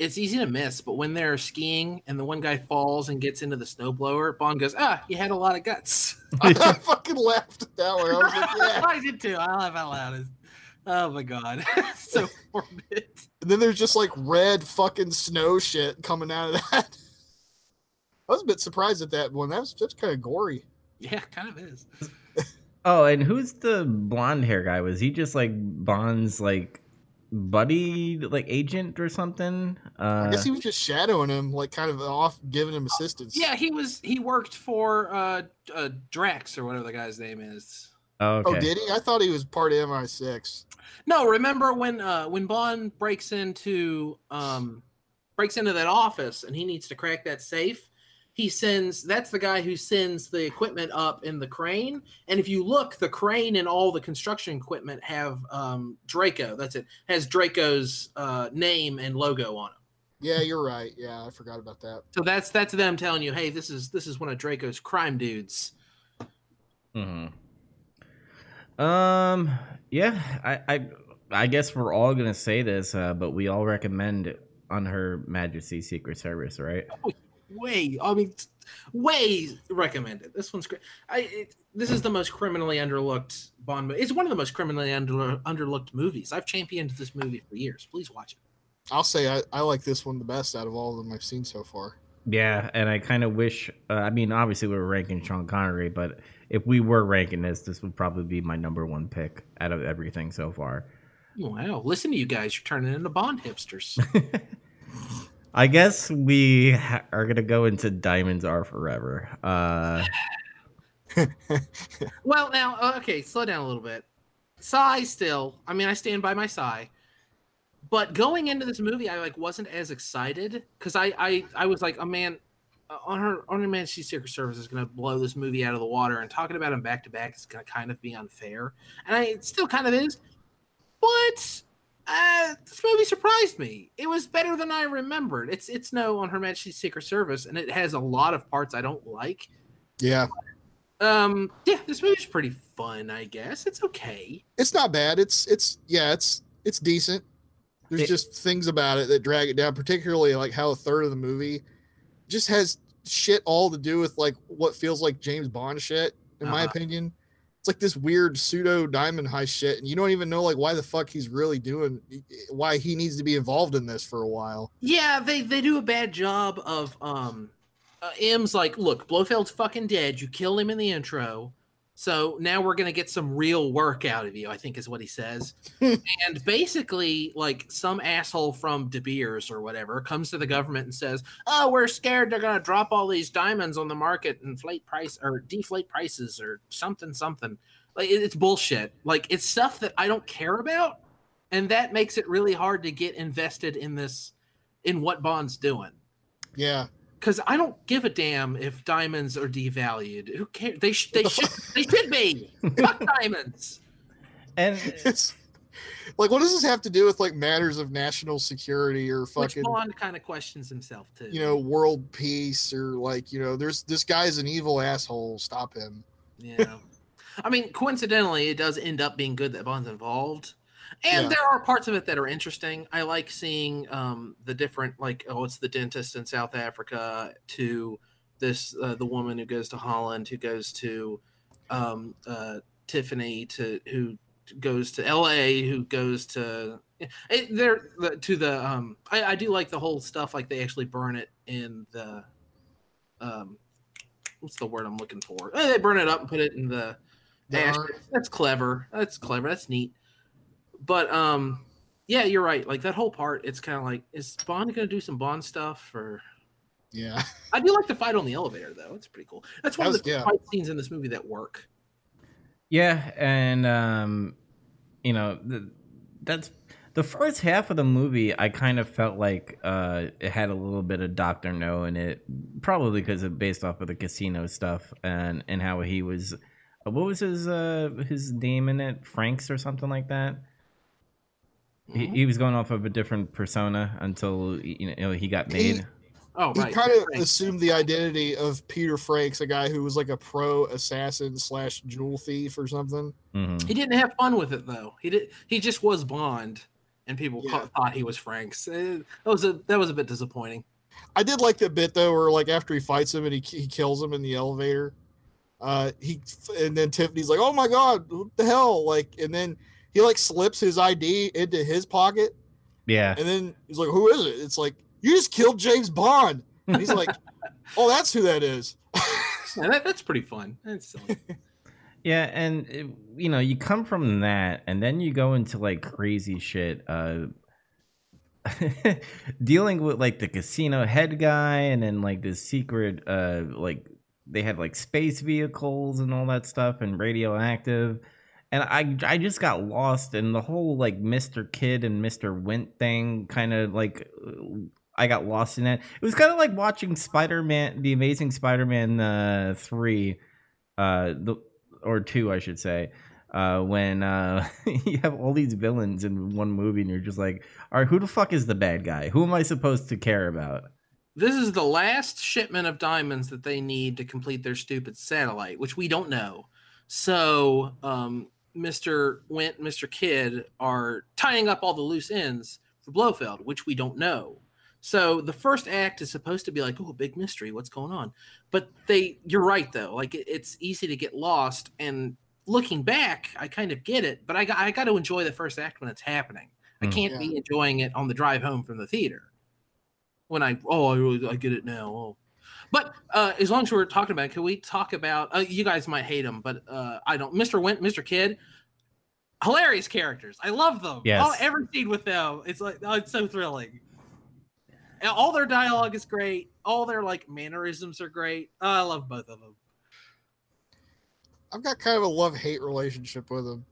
it's easy to miss, but when they're skiing and the one guy falls and gets into the snowblower, Bond goes, "Ah, you had a lot of guts." [laughs] I fucking laughed at that one. I was like, yeah. [laughs] I did too. I laugh out loud. Oh my god, [laughs] so morbid. And then there's just like red fucking snow shit coming out of that. I was a bit surprised at that one. That was that's kind of gory. Yeah, kind of is. Oh, and who's the blonde hair guy? Was he just like Bond's like buddy, like agent or something? Uh, I guess he was just shadowing him, like kind of off, giving him assistance. Yeah, he was. He worked for uh, uh Drax or whatever the guy's name is. oh, Oh, did he? I thought he was part of MI6. No, remember when uh when Bond breaks into um breaks into that office and he needs to crack that safe. He sends that's the guy who sends the equipment up in the crane. And if you look, the crane and all the construction equipment have um Draco. That's it. Has Draco's uh name and logo on it. Yeah, you're right. Yeah, I forgot about that. So that's that's them telling you, hey, this is this is one of Draco's crime dudes. hmm Um. Yeah. I. I. I guess we're all gonna say this, uh, but we all recommend on Her Majesty's Secret Service, right? Way i mean way recommended this one's great i it, this is the most criminally underlooked bond movie it's one of the most criminally under, underlooked movies i've championed this movie for years please watch it I'll say I, I like this one the best out of all of them I've seen so far. Yeah, and I kind of wish. Uh, I mean, obviously we we're ranking Sean Connery, but if we were ranking this, this would probably be my number one pick out of everything so far. wow listen to you guys you're turning into bond hipsters [laughs] I guess we ha- are gonna go into Diamonds Are Forever. Uh, [laughs] well now uh, okay slow down a little bit sigh still i mean i stand by my sigh but going into this movie i like wasn't as excited because I, I i was like oh man uh, on her on her majesty's secret service is to blow this movie out of the water and talking about him back to back is to kind of be unfair and i it still kind of is but uh, this movie surprised me. It was better than I remembered. It's it's no on Her Majesty's Secret Service, and it has a lot of parts I don't like. Yeah, Um, yeah, this movie's pretty fun. I guess it's okay. it's not bad. It's it's yeah, it's it's decent. There's It- just things about it that drag it down, particularly like how a third of the movie just has shit all to do with like what feels like James Bond shit, in my Uh-huh. opinion. It's like this weird pseudo diamond high shit, and you don't even know like why the fuck he's really doing, why he needs to be involved in this for a while. Yeah, they they do a bad job of um, uh, M's like, look, Blofeld's fucking dead. You killed him in the intro, so now we're gonna get some real work out of you. I think is what he says. [laughs] and basically, like some asshole from De Beers or whatever comes to the government and says, "Oh, we're scared they're gonna drop all these diamonds on the market, inflate price or deflate prices or something, something." Like it- it's bullshit. Like it's stuff that I don't care about, and that makes it really hard to get invested in this, in what Bond's doing. Yeah, Because I don't give a damn if diamonds are devalued. Who cares? They sh- they should they should be. Fuck [laughs] diamonds. and it's [laughs] like what does this have to do with like matters of national security or Which fucking Bond kind of questions himself too. you know world peace or like you know there's this guy's an evil asshole stop him Yeah. I mean, coincidentally, it does end up being good that Bond's involved. And Yeah. there are parts of it that are interesting. I like seeing um, the different, like, oh, it's the dentist in South Africa to this, uh, the woman who goes to Holland, who goes to um, uh, Tiffany, to who goes to LA, who goes to. It, they're to the. Um, I, I do like the whole stuff. Like they actually burn it in the. Um, what's the word I'm looking for? Eh, they burn it up and put it in the The ash. That's clever. That's clever. That's neat. But um, yeah, you're right. Like that whole part, it's kind of like, is Bond gonna do some Bond stuff? Or yeah I do like the fight on the elevator though. It's pretty cool. That's one That of the yeah. fight scenes in this movie that work. yeah, and um, you know, the, that's the first half of the movie. I kind of felt like uh, it had a little bit of Doctor No in it, probably because it based off of the casino stuff and and how he was. uh, What was his uh his name in it? Franks or something like that. He, Mhm. he was going off of a different persona until you know he got He- made. Oh he kind of Frank. assumed the identity of peter franks a guy who was like a pro assassin slash jewel thief or something Mhm. He didn't have fun with it though. He did. He just was Bond, and people Yeah. ca- thought he was Frank's. Eh, that was a that was a bit disappointing. I did like the bit though, where like after he fights him and he, he kills him in the elevator, uh, he and then Tiffany's like, "Oh my god, what the hell!" Like, and then he like slips his ID into his pocket, Yeah. and then he's like, "Who is it?" It's like, "You just killed James Bond." And he's like, [laughs] "Oh, that's who that is." Yeah, that, that's pretty fun. That's silly. [laughs] Yeah, and it, you know, you come from that, and then you go into like crazy shit, uh, [laughs] dealing with like the casino head guy, and then like the secret, uh, like they had like space vehicles and all that stuff, and radioactive, and I I just got lost in the whole like Mister Kidd and Mister Wint thing, kind of like. I got lost in it. It was kind of like watching Spider Man, the Amazing Spider Man uh, three, uh, the or two, I should say, uh, when uh, [laughs] you have all these villains in one movie, and you're just like, all right, who the fuck is the bad guy? Who am I supposed to care about? This is the last shipment of diamonds that they need to complete their stupid satellite, which we don't know. So, um, Mr. Wint, Mr. Kidd are tying up all the loose ends for Blofeld, which we don't know. So the first act is supposed to be like, oh, big mystery, what's going on? But they, you're right though, like it- it's easy to get lost. And looking back, I kind of get it, but I got, I got to enjoy the first act when it's happening. I Mm. can't Yeah. be enjoying it on the drive home from the theater when I oh I really I get it now. Oh. But uh, as long as we're talking about, it, can we talk about? Uh, you guys might hate him, but uh, I don't. Mr. Wint, Mr. Kidd, hilarious characters. I love them. Yes. Oh, every scene with them, it's like oh, it's so thrilling. And all their dialogue is great. All their like mannerisms are great. Oh, I love both of them. I've got kind of a love hate relationship with them.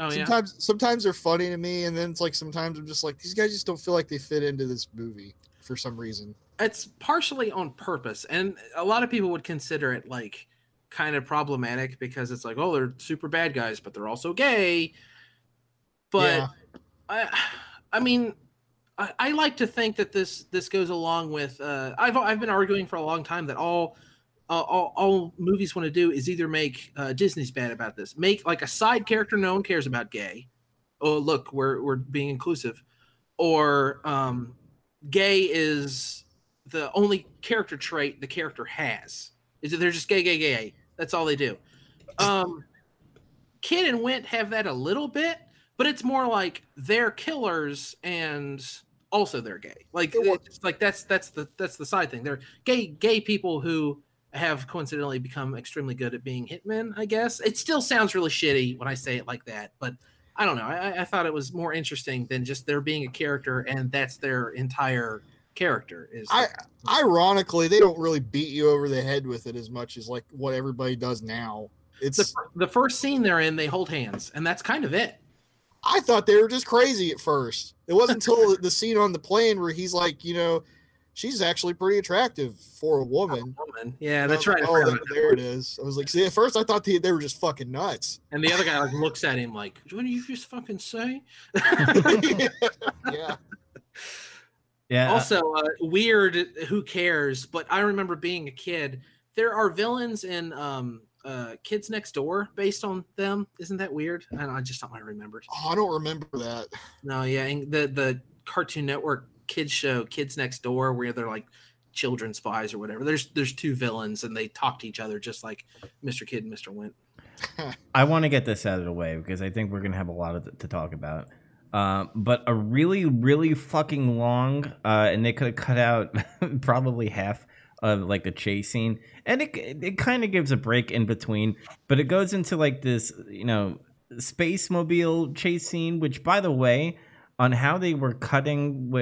Oh yeah. sometimes, sometimes they're funny to me, and then it's like sometimes I'm just like, these guys just don't feel like they fit into this movie for some reason. It's partially on purpose and a lot of people would consider it like kind of problematic because it's like oh they're super bad guys but they're also gay but Yeah. I, I mean I, I like to think that this this goes along with uh, I've I've been arguing for a long time that all uh, all, all movies want to do is either make uh, Disney's bad about this make like a side character no one cares about gay oh look we're we're being inclusive or um gay is the only character trait the character has. Is that they're just gay, gay, gay. That's all they do. Um, Kidd and Wint have that a little bit, but it's more like they're killers and also they're gay. Like It it's like that's that's the that's the side thing. They're gay gay people who have coincidentally become extremely good at being hitmen. I guess it still sounds really shitty when I say it like that, but I don't know. I, I thought it was more interesting than just there being a character and that's their entire character. Is I ironically, they don't really beat you over the head with it as much as like what everybody does now. It's the, the first scene they're in, they hold hands, and that's kind of it. I thought they were just crazy at first. It wasn't until [laughs] the scene on the plane where he's like, you know, she's actually pretty attractive for a woman. Woman. Yeah, that's right. like, oh, there, there it is. I was like, see, at first I thought they, they were just fucking nuts. And the other guy like looks at him like, "What did you just fucking say?" [laughs] yeah. [laughs] Yeah. Also, uh, weird. Who cares? But I remember being a kid. There are villains in um, uh, Kids Next Door based on them. Isn't that weird? I, don't, I just don't I remembered. Oh, I don't remember that. No, yeah, and the the Cartoon Network kids show Kids Next Door, where they're like children spies or whatever. There's there's two villains, and they talk to each other just like Mr. Kidd and Mr. Wint. [laughs] I want to get this out of the way because I think we're gonna have a lot of th- to talk about. Uh, but a really, really fucking long, uh, and they could have cut out [laughs] probably half of like the chase scene, and it it kind of gives a break in between, but it goes into like this, you know, space mobile chase scene. Which, by the way, on how they were cutting,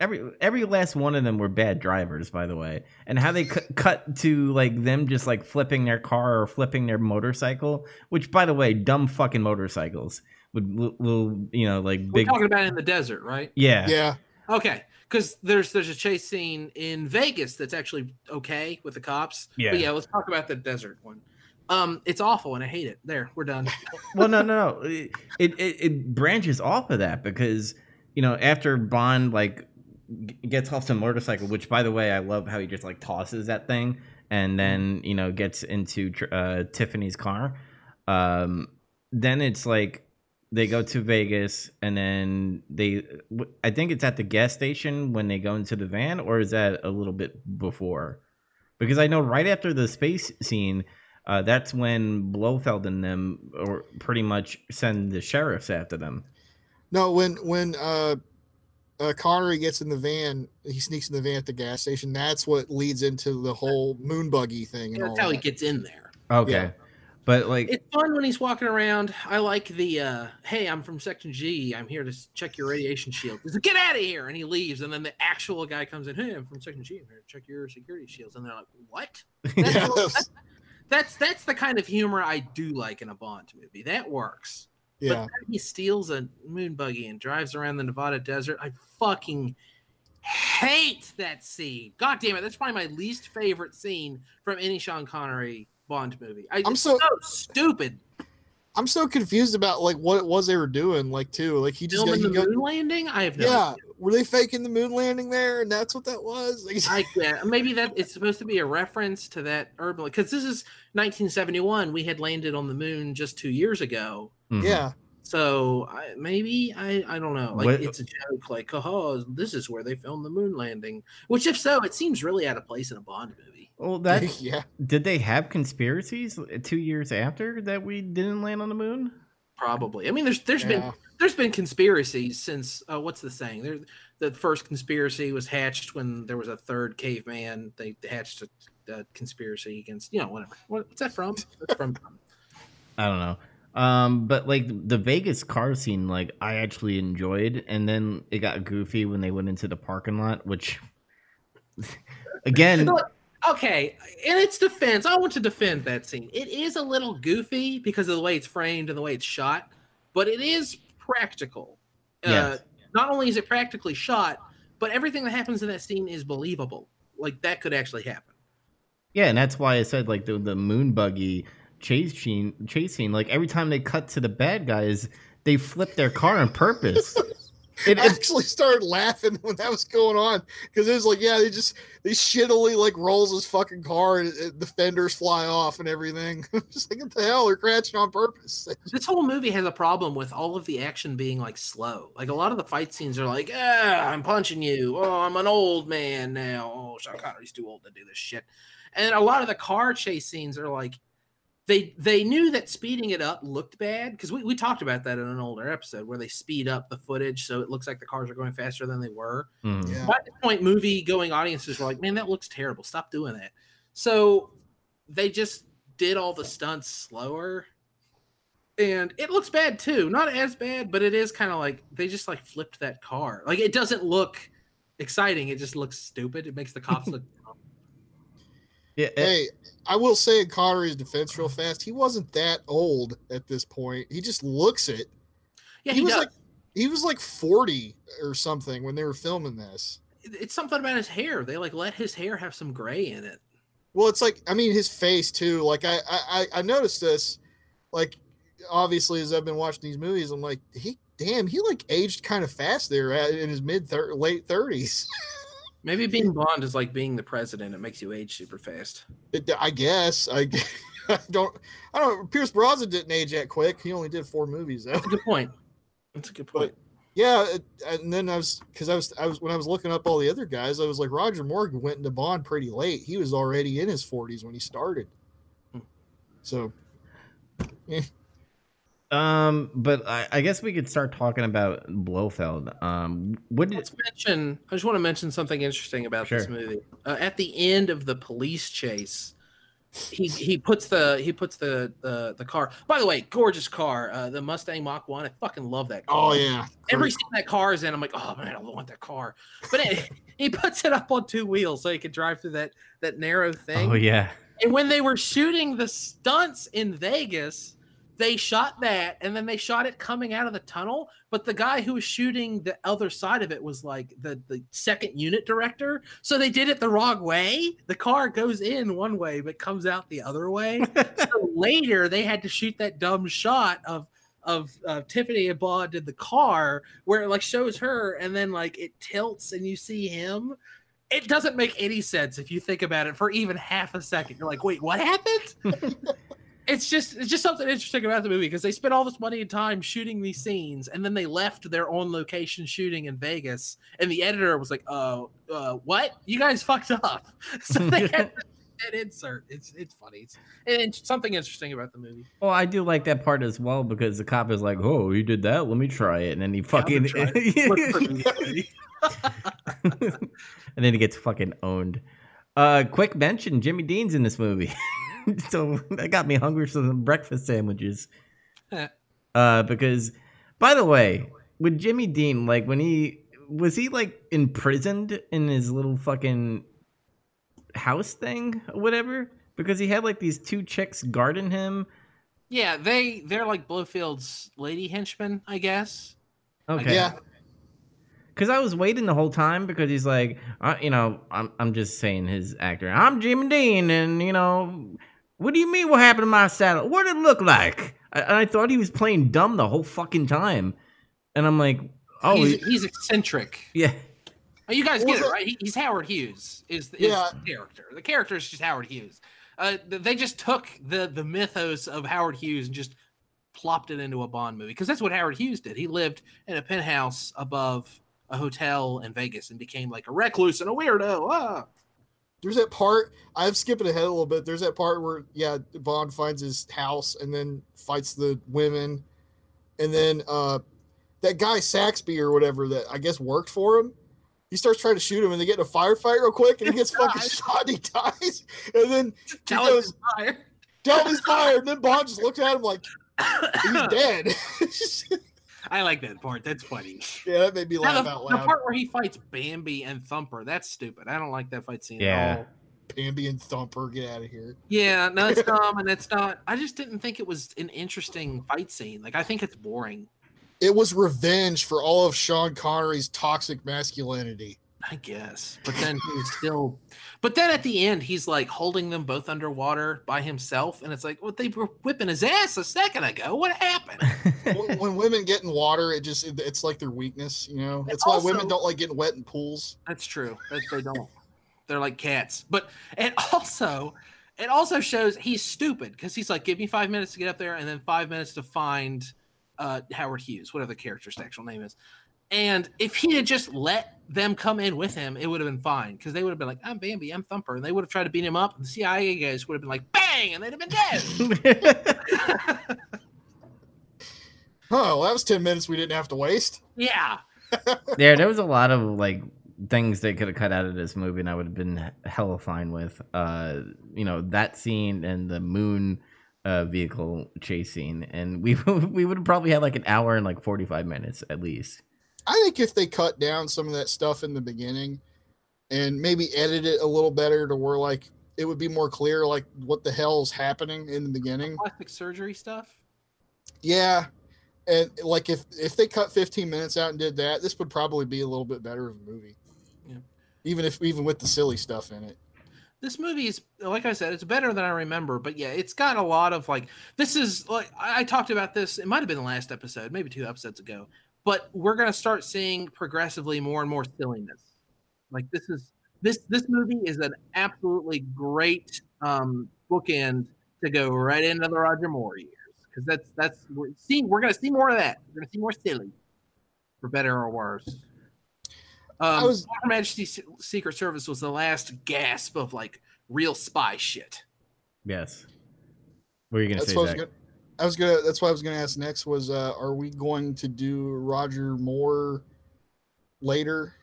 every every last one of them were bad drivers, by the way, and how they cu- cut to like them just like flipping their car or flipping their motorcycle. Which, by the way, dumb fucking motorcycles with li- little, you know, like We're big. talking about in the desert, right? Yeah, Yeah. Okay, because there's there's a chase scene in Vegas that's actually okay with the cops. Yeah. but yeah. Let's talk about the desert one. Um, it's awful and I hate it. There, we're done. [laughs] well, no, no, no. It, it it branches off of that because you know after Bond like gets off the motorcycle, which by the way I love how he just like tosses that thing and then you know gets into uh, Tiffany's car. Um, then it's like they go to Vegas, and then they. I think it's at the gas station when they go into the van, or is that a little bit before? Because I know right after the space scene, uh, that's when Blofeld and them, or pretty much send the sheriffs after them. No, when when uh, uh Connery gets in the van, he sneaks in the van at the gas station. That's what leads into the whole moon buggy thing and all That's how he gets in there. Okay, Yeah. But like, It's fun when he's walking around. I like the uh, "Hey, I'm from Section G. I'm here to check your radiation shield." He's like, "Get out of here!" And he leaves. And then the actual guy comes in. Hey, I'm from Section G. I'm here to check your security shields. And they're like, "What?" [laughs] That's, Yes. that's that's the kind of humor I do like in a Bond movie. That works. But Yeah. then he steals a moon buggy and drives around the Nevada desert. I fucking hate that scene. God damn it. That's probably my least favorite scene from any Sean Connery Bond movie. I, I'm it's so- so stupid. I'm so confused about like what it was they were doing, like too. Like he just got, Filming he the go, moon landing? I have no Yeah. idea. Were they faking the moon landing there? And that's what that was? Like, Like that. Maybe that it's supposed to be a reference to that urban because this is 1971. We had landed on the moon just two years ago. mhm. yeah. So I, maybe I I don't know. Like What- it's a joke. Like oh, this is where they filmed the moon landing. Which if so, it seems really out of place in a Bond movie. Well, [laughs] that yeah. did they have conspiracies two years after that we didn't land on the moon? Probably. I mean, there's there's been there's been conspiracies since uh, what's the saying? There, the first conspiracy was hatched when there was a third caveman. They hatched a, a conspiracy against you know whatever. What, what's that from? That's from [laughs] I don't know. Um, but like the Vegas car scene, like I actually enjoyed, and then it got goofy when they went into the parking lot, which [laughs] again, Look, okay. In its defense, I want to defend that scene. It is a little goofy because of the way it's framed and the way it's shot, but it is practical. Uh, not only is it practically shot, but everything that happens in that scene is believable. Like that could actually happen. yeah, and that's why I said like the the moon buggy chase scene, chase scene, like every time they cut to the bad guys, they flip their car on purpose. [laughs] [laughs] It, I actually started laughing [laughs] when that was going on because it was like, yeah, they just they shittily like rolls his fucking car and it, the fenders fly off and everything. [laughs] just like what the hell? They're crashing on purpose. This whole movie has a problem with all of the action being like slow. Like a lot of the fight scenes are like, ah, I'm punching you. Oh, I'm an old man now. Oh, Sean Connery's too old to do this shit. And a lot of the car chase scenes are like, they they knew that speeding it up looked bad because we, we talked about that in an older episode where they speed up the footage so it looks like the cars are going faster than they were. Mhm. Yeah. By this point, movie going audiences were like, man, that looks terrible. Stop doing that. So they just did all the stunts slower. And it looks bad too. Not as bad, but it is kind of like they just like flipped that car. Like it doesn't look exciting. It just looks stupid. It makes the cops [laughs] look dumb. Yeah, it- Hey, I will say in Connery's defense real fast, he wasn't that old at this point. He just looks it. Yeah, he, he, was does. like he was like 40 or something when they were filming this. it's something about his hair. They like let his hair have some gray in it. Well, it's like I mean his face too. Like I I I- I noticed this. Like obviously as I've been watching these movies, I'm like he damn he like aged kind of fast there in his mid thir- late 30s. [laughs] Maybe being blonde is like being the president. It makes you age super fast. It, I guess I, [laughs] I don't I don't. Pierce Brosnan didn't age that quick. He only did four movies though. That's a good point. That's a good point. Yeah, it, and then I was because I was I was when I was looking up all the other guys, I was like Roger Morgan went into Bond pretty late. He was already in his 40s when he started. Hmm. So um, but I, I guess we could start talking about Blofeld. Um, what did Let's mention. I just want to mention something interesting about this movie. Uh, at the end of the police chase, he he puts the he puts the the, the car. By the way, gorgeous car, uh, the Mustang Mach One. I fucking love that. car. oh yeah, Every scene that car is in, I'm like, oh man, I want that car. But it, [laughs] he puts it up on two wheels so he can drive through that that narrow thing. Oh yeah, And when they were shooting the stunts in Vegas, they shot that and then they shot it coming out of the tunnel. But the guy who was shooting the other side of it was like the, the second unit director. So they did it the wrong way. The car goes in one way but comes out the other way. [laughs] so later they had to shoot that dumb shot of of uh, Tiffany and Bond in the car where it like shows her and then like it tilts and you see him. It doesn't make any sense if you think about it for even half a second. You're like, wait, what happened? [laughs] it's just it's just something interesting about the movie because they spent all this money and time shooting these scenes and then they left their own location shooting in Vegas and the editor was like, "Uh, uh what? You guys fucked up." [laughs] So they had an [laughs] insert. It's it's funny. It's, it's something interesting about the movie. Well, I do like that part as well because the cop is like, "Oh, you did that? Let me try it," and then he fucking, [laughs] and then he gets fucking owned. Uh, quick mention: Jimmy Dean's in this movie, [laughs] so that got me hungry for some breakfast sandwiches. uh, because, by the way, with Jimmy Dean, like when he was he like imprisoned in his little fucking house thing, or whatever, because he had like these two chicks guarding him. Yeah, they they're like Blofeld's lady henchmen, I guess. Okay. Yeah. Because I was waiting the whole time because he's like, uh, you know, I'm I'm just saying his actor. I'm Jimmy Dean, and you know, what do you mean? What happened to my saddle? What did it look like? I, and I thought he was playing dumb the whole fucking time, and I'm like, oh, he's, he's eccentric. yeah, Oh, you guys Well, get it right. He's Howard Hughes. Is, is Yeah. the character? The character is just Howard Hughes. Uh, they just took the the mythos of Howard Hughes and just plopped it into a Bond movie because that's what Howard Hughes did. He lived in a penthouse above a hotel in Vegas and became like a recluse and a weirdo. Ah. There's that part. I'm skipping ahead a little bit. There's that part where yeah, Bond finds his house and then fights the women, and then uh, that guy Saxby or whatever that I guess worked for him. He starts trying to shoot him, and they get in a firefight real quick, and he gets [laughs] fucking [laughs] shot. And he dies, and then Tell he him goes, to fire. "Tell him fired." And then Bond just looks at him like he's [laughs] dead. I like that part. That's funny. yeah, that made me laugh the, out loud. the part where he fights Bambi and Thumper, that's stupid. I don't like that fight scene Yeah. at all. Bambi and Thumper, get out of here. Yeah, no, it's [laughs] dumb and it's not. I just didn't think it was an interesting fight scene. Like, I think it's boring. It was revenge for all of Sean Connery's toxic masculinity. I guess. But then he's still. But then at the end, he's like holding them both underwater by himself. And it's like, well, they were whipping his ass a second ago. What happened? when, when women get in water, it just it- it's like their weakness, you know. That's why women don't like getting wet in pools. That's true. They don't. They're like cats. But it also. It also shows he's stupid because he's like, give me five minutes to get up there and then five minutes to find uh, Howard Hughes, whatever the character's actual name is. And if he had just let them come in with him, it would have been fine because they would have been like, I'm Bambi, I'm Thumper. And they would have tried to beat him up. And the CIA guys would have been like, bang, and they'd have been dead. [laughs] [laughs] Oh, well, that was ten minutes we didn't have to waste. yeah. [laughs] yeah, there was a lot of like things they could have cut out of this movie, and I would have been hella fine with. Uh, you know that scene and the moon uh, vehicle chase scene, and we we would have probably had like an hour and like forty five minutes at least. I think if they cut down some of that stuff in the beginning and maybe edit it a little better to where like it would be more clear like what the hell is happening in the beginning. Plastic surgery stuff. Yeah. And like if if they cut 15 minutes out and did that, this would probably be a little bit better of a movie. Yeah. Even if even with the silly stuff in it. this movie is like I said, it's better than I remember, but yeah, it's got a lot of like this is like I I talked about this. It might have been the last episode, maybe two episodes ago. But we're gonna start seeing progressively more and more silliness. Like this is this this movie is an absolutely great um bookend to go right into the Roger Moore years because that's that's we're seeing we're gonna see more of that. We're gonna see more silly, for better or worse. Um, I was- Her Majesty's Secret Service was the last gasp of like real spy shit. Yes. What are you gonna say, what Zach? gonna I was gonna that's what I was gonna ask next was uh are we going to do Roger Moore later?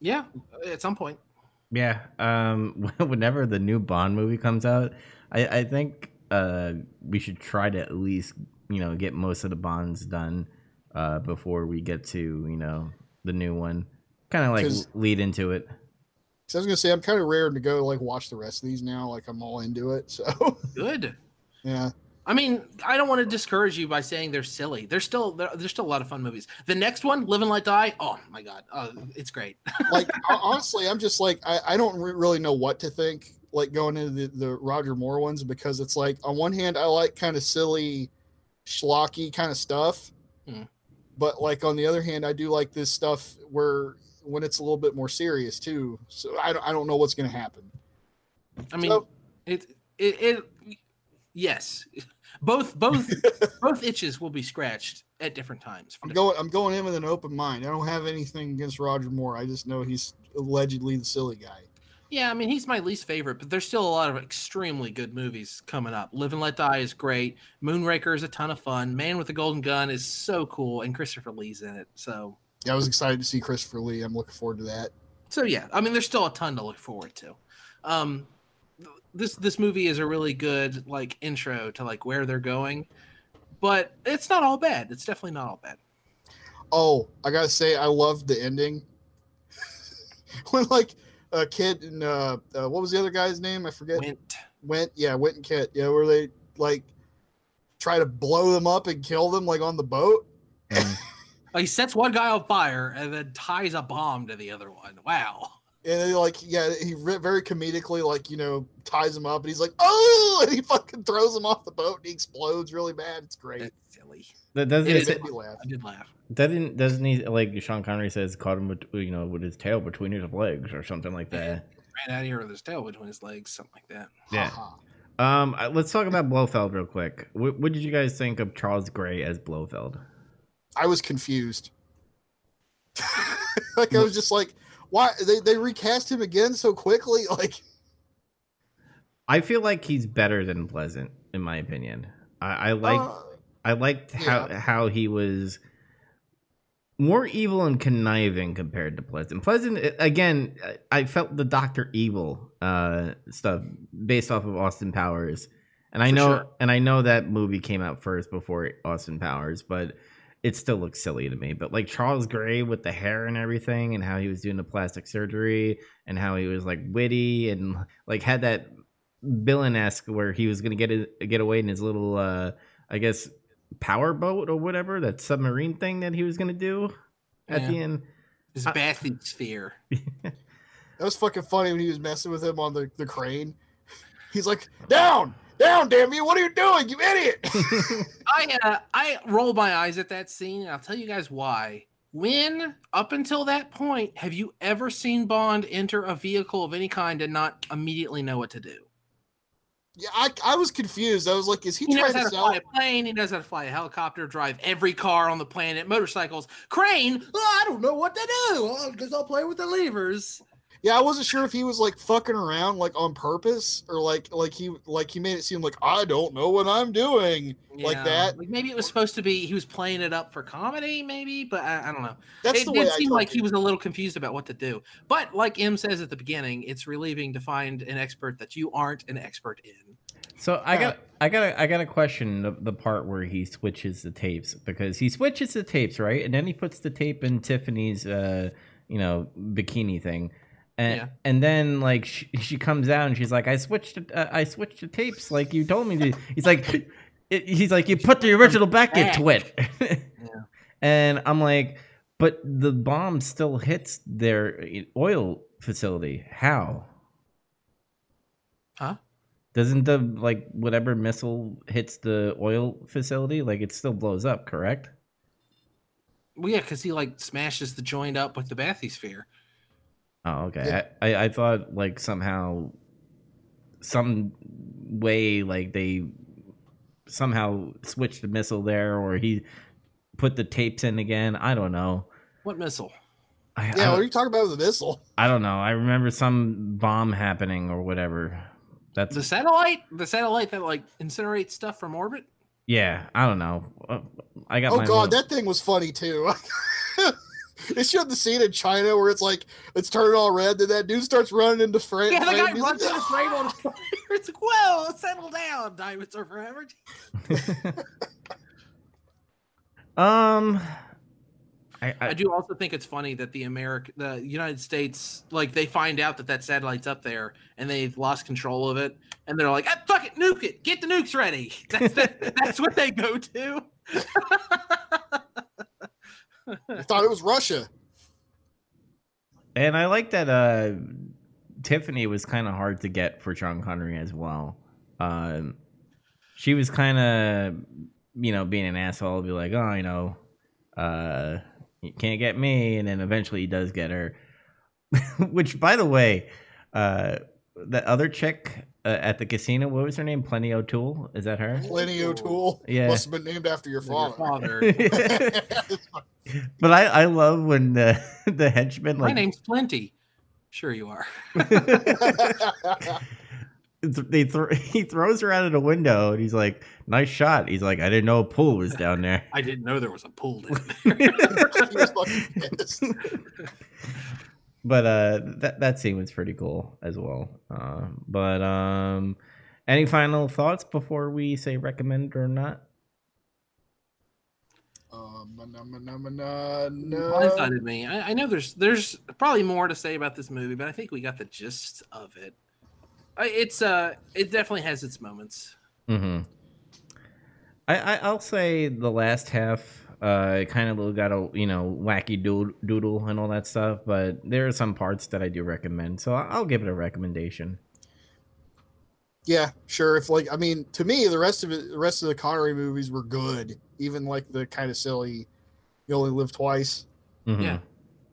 Yeah, at some point. Yeah. Um. [laughs] Whenever the new Bond movie comes out, I I think uh we should try to at least you know get most of the Bonds done uh before we get to you know the new one. Kind of like lead into it. So I was gonna say I'm kind of rare to go like watch the rest of these now. Like I'm all into it. So [laughs] Good. yeah. I mean, I don't want to discourage you by saying they're silly. They're still there's still a lot of fun movies. The next one, Live and Let Die. Oh my god, uh, it's great. [laughs] Like honestly, I'm just like I, I don't re- really know what to think. Like going into the, the Roger Moore ones because it's like on one hand I like kind of silly, schlocky kind of stuff, Hmm. but like on the other hand I do like this stuff where when it's a little bit more serious too. So I don't, I don't know what's gonna happen. I mean, So- it, it it yes. Both both [laughs] both itches will be scratched at different times. I'm going. I'm going in with an open mind. I don't have anything against Roger Moore. I just know he's allegedly the silly guy. Yeah, I mean he's my least favorite, but there's still a lot of extremely good movies coming up. Live and Let Die is great. Moonraker is a ton of fun. Man with the Golden Gun is so cool, and Christopher Lee's in it. So Yeah, I was excited to see Christopher Lee. I'm looking forward to that. so yeah, I mean there's still a ton to look forward to. Um, this this movie is a really good like intro to like where they're going, but it's not all bad. It's definitely not all bad. Oh, I gotta say, I loved the ending [laughs] when like a kid and uh, uh, what was the other guy's name? I forget. Wint. Wint, yeah, Wint and Kidd, yeah, where they like try to blow them up and kill them like on the boat. And Like, [laughs] he sets one guy on fire and then ties a bomb to the other one. Wow. And they, like, yeah, he re- very comedically, like, you know, ties him up and he's like, oh, [laughs] and he fucking throws him off the boat and he explodes really bad. It's great. That's silly. that doesn't It It is- say- made me laugh. I did laugh. doesn't doesn't he like Sean Connery says caught him with, you know with his tail between his legs or something like that. [laughs] Ran out of here with his tail between his legs, something like that. Yeah. Um, let's talk about Blofeld real quick. What, what did you guys think of Charles Gray as Blofeld? I was confused. [laughs] like, I was just like, why? They, they recast him again so quickly? [laughs] Like, I feel like he's better than Pleasence, in my opinion. I, I like uh, I liked how yeah. how he was more evil and conniving compared to Pleasence. Pleasence again, I felt the Doctor Evil uh, stuff based off of Austin Powers, and I know sure. and I know that movie came out first before Austin Powers, but it still looks silly to me. But like Charles Gray with the hair and everything, and how he was doing the plastic surgery, and how he was like witty and like had that villain esque where he was gonna get it, get away in his little uh I guess power boat or whatever that submarine thing that he was gonna do at Yeah. the end. His I- bathysphere. [laughs] that was fucking funny when he was messing with him on the, the crane. He's like, down, down, damn you. What are you doing, you idiot? [laughs] I uh, I roll my eyes at that scene, and I'll tell you guys why. When up until that point, have you ever seen Bond enter a vehicle of any kind and not immediately know what to do? yeah, I, I was confused. I was like, is he, He knows trying how to to fly a plane. He knows how to fly a helicopter, drive every car on the planet, motorcycles, crane. Oh, I don't know what to do because I'll play with the levers. Yeah, I wasn't sure if he was like fucking around like on purpose or like like he like he made it seem like I don't know what I'm doing. Like that? Like maybe it was supposed to be he was playing it up for comedy, maybe, but I, I don't know. That's it the did way seem took like it. he was a little confused about what to do. But like M says at the beginning, it's relieving to find an expert that you aren't an expert in. So I Yeah. got I got a, I got a question the, the part where he switches the tapes because he switches the tapes right and then he puts the tape in Tiffany's uh you know bikini thing and Yeah. and then like she, [laughs] she comes out and she's like I switched it- uh, I switched the tapes like you told me to he's like [laughs] it, he's like you put the original back into it [laughs] and I'm like but the bomb still hits their oil facility how Huh? doesn't the like whatever missile hits the oil facility, like it still blows up, correct? Well, yeah, because he like smashes the joint up with the bathysphere. Oh, okay. Yeah. I, I I thought like somehow some way like they somehow switched the missile there or he put the tapes in again. I don't know. What missile? I, Yeah, I, what are you talking about with the missile? I don't know. I remember some bomb happening or whatever. That's The satellite? The satellite that like incinerates stuff from orbit? yeah. I don't know. Uh, I got Oh my god, little- that thing was funny too. [laughs] They showed the scene in China where it's like it's turning all red, then that dude starts running into frame. Yeah, the guy frame. He's runs like, into frame on [laughs] fire. It's like, whoa, settle down, diamonds are forever. [laughs] um I, I, I do also think it's funny that the America, the United States, like they find out that that satellite's up there and they've lost control of it, and they're like, ah, "Fuck it, nuke it, get the nukes ready." [laughs] That's the, that's what they go to. I thought it was Russia. And I like that uh Tiffany was kind of hard to get for Sean Connery as well. Um she was kind of you know being an asshole, be like, "Oh, you know, uh you can't get me." And then eventually he does get her. [laughs] Which by the way, uh the other chick uh, at the casino. What was her name? Plenty O'Toole. Is that her? Plenty O'Toole. Yeah. Must have been named after your Your father. father. [laughs] [laughs] but I, I love when the [laughs] the henchman like My like name's Plenty. Sure you are. they th- he throws her out of the window and he's like, "Nice shot." He's like, "I didn't know a pool was down there." I didn't know there was a pool down there. He was fucking pissed. but uh, that that scene was pretty cool as well. Uh, but um, any final thoughts before we say recommend or not? Um, blindsided me. I, I know there's there's probably more to say about this movie, but I think we got the gist of it. It's uh, it definitely has its moments. Mm-hmm. I, I I'll say the last half uh kind of got a you know wacky doodle, doodle and all that stuff, but there are some parts that I do recommend, so I'll give it a recommendation. Yeah, sure. If like, I mean, to me, the rest of it, the rest of the Connery movies were good. Even like the kind of silly, you only live twice. Mhm. Yeah.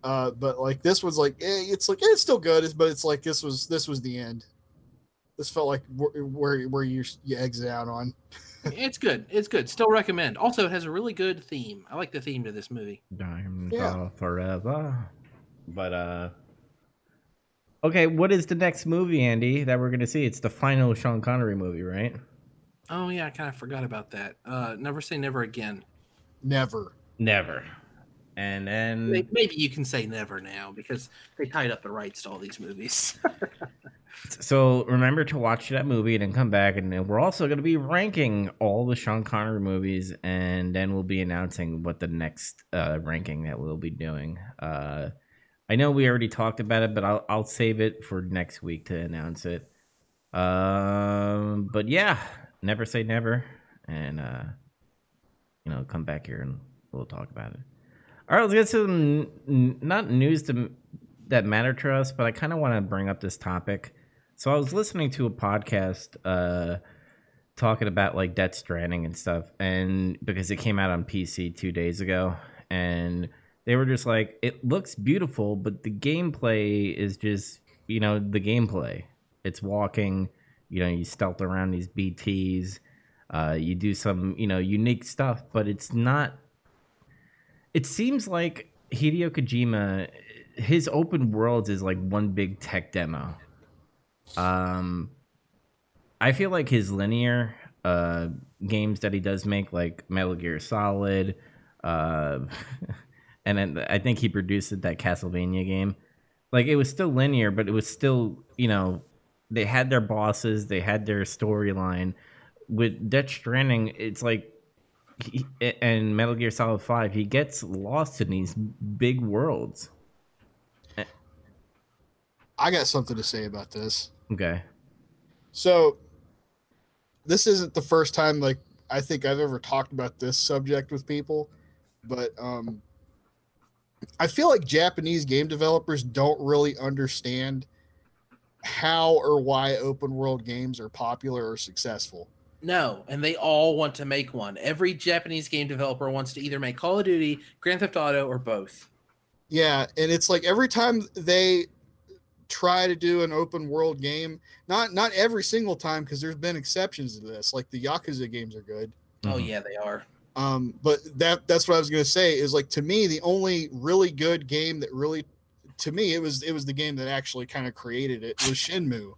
Uh, but like this was like, eh, it's like eh, it's still good, but it's like this was this was the end. This felt like where where, where you you exit out on. [laughs] It's good. It's good. Still recommend. Also, it has a really good theme. I like the theme to this movie. Diamonds Yeah. forever. But uh Okay, what is the next movie, Andy, that we're gonna see? It's the final Sean Connery movie, right? Oh yeah, I kind of forgot about that. Uh, never say never again. Never. Never. And then Maybe you can say never now because they tied up the rights to all these movies. [laughs] So remember to watch that movie and then come back, and then we're also going to be ranking all the Sean Connery movies, and then we'll be announcing what the next uh, ranking that we'll be doing. Uh, I know we already talked about it, but I'll I'll save it for next week to announce it. Um, but yeah, never say never, and uh, you know, come back here and we'll talk about it. All right, let's get to some n- not news to, that matter to us, but I kind of want to bring up this topic. So I was listening to a podcast uh talking about like Death Stranding and stuff and because it came out on PC 2 days ago and they were just like it looks beautiful but the gameplay is just you know the gameplay. It's walking, you know, you stealth around these BTs, uh you do some, you know, unique stuff, but it's not it seems like Hideo Kojima his open worlds is like one big tech demo. Um, I feel like his linear uh games that he does make, like Metal Gear Solid, uh, [laughs] and then I think he produced that Castlevania game. Like it was still linear, but it was still you know they had their bosses, they had their storyline. With Death Stranding, it's like. He, and Metal Gear Solid Five, he gets lost in these big worlds. I got something to say about this. Okay. So this isn't the first time like I think I've ever talked about this subject with people, but um I feel like Japanese game developers don't really understand how or why open world games are popular or successful. No, and they all want to make one. Every Japanese game developer wants to either make Call of Duty, Grand Theft Auto, or both. Yeah, and it's like every time they try to do an open world game, not not every single time because there's been exceptions to this. Like the Yakuza games are good. Oh Mhm. yeah, they are. Um, but that that's what I was gonna say is like to me the only really good game that really to me it was it was the game that actually kind of created it was Shenmue.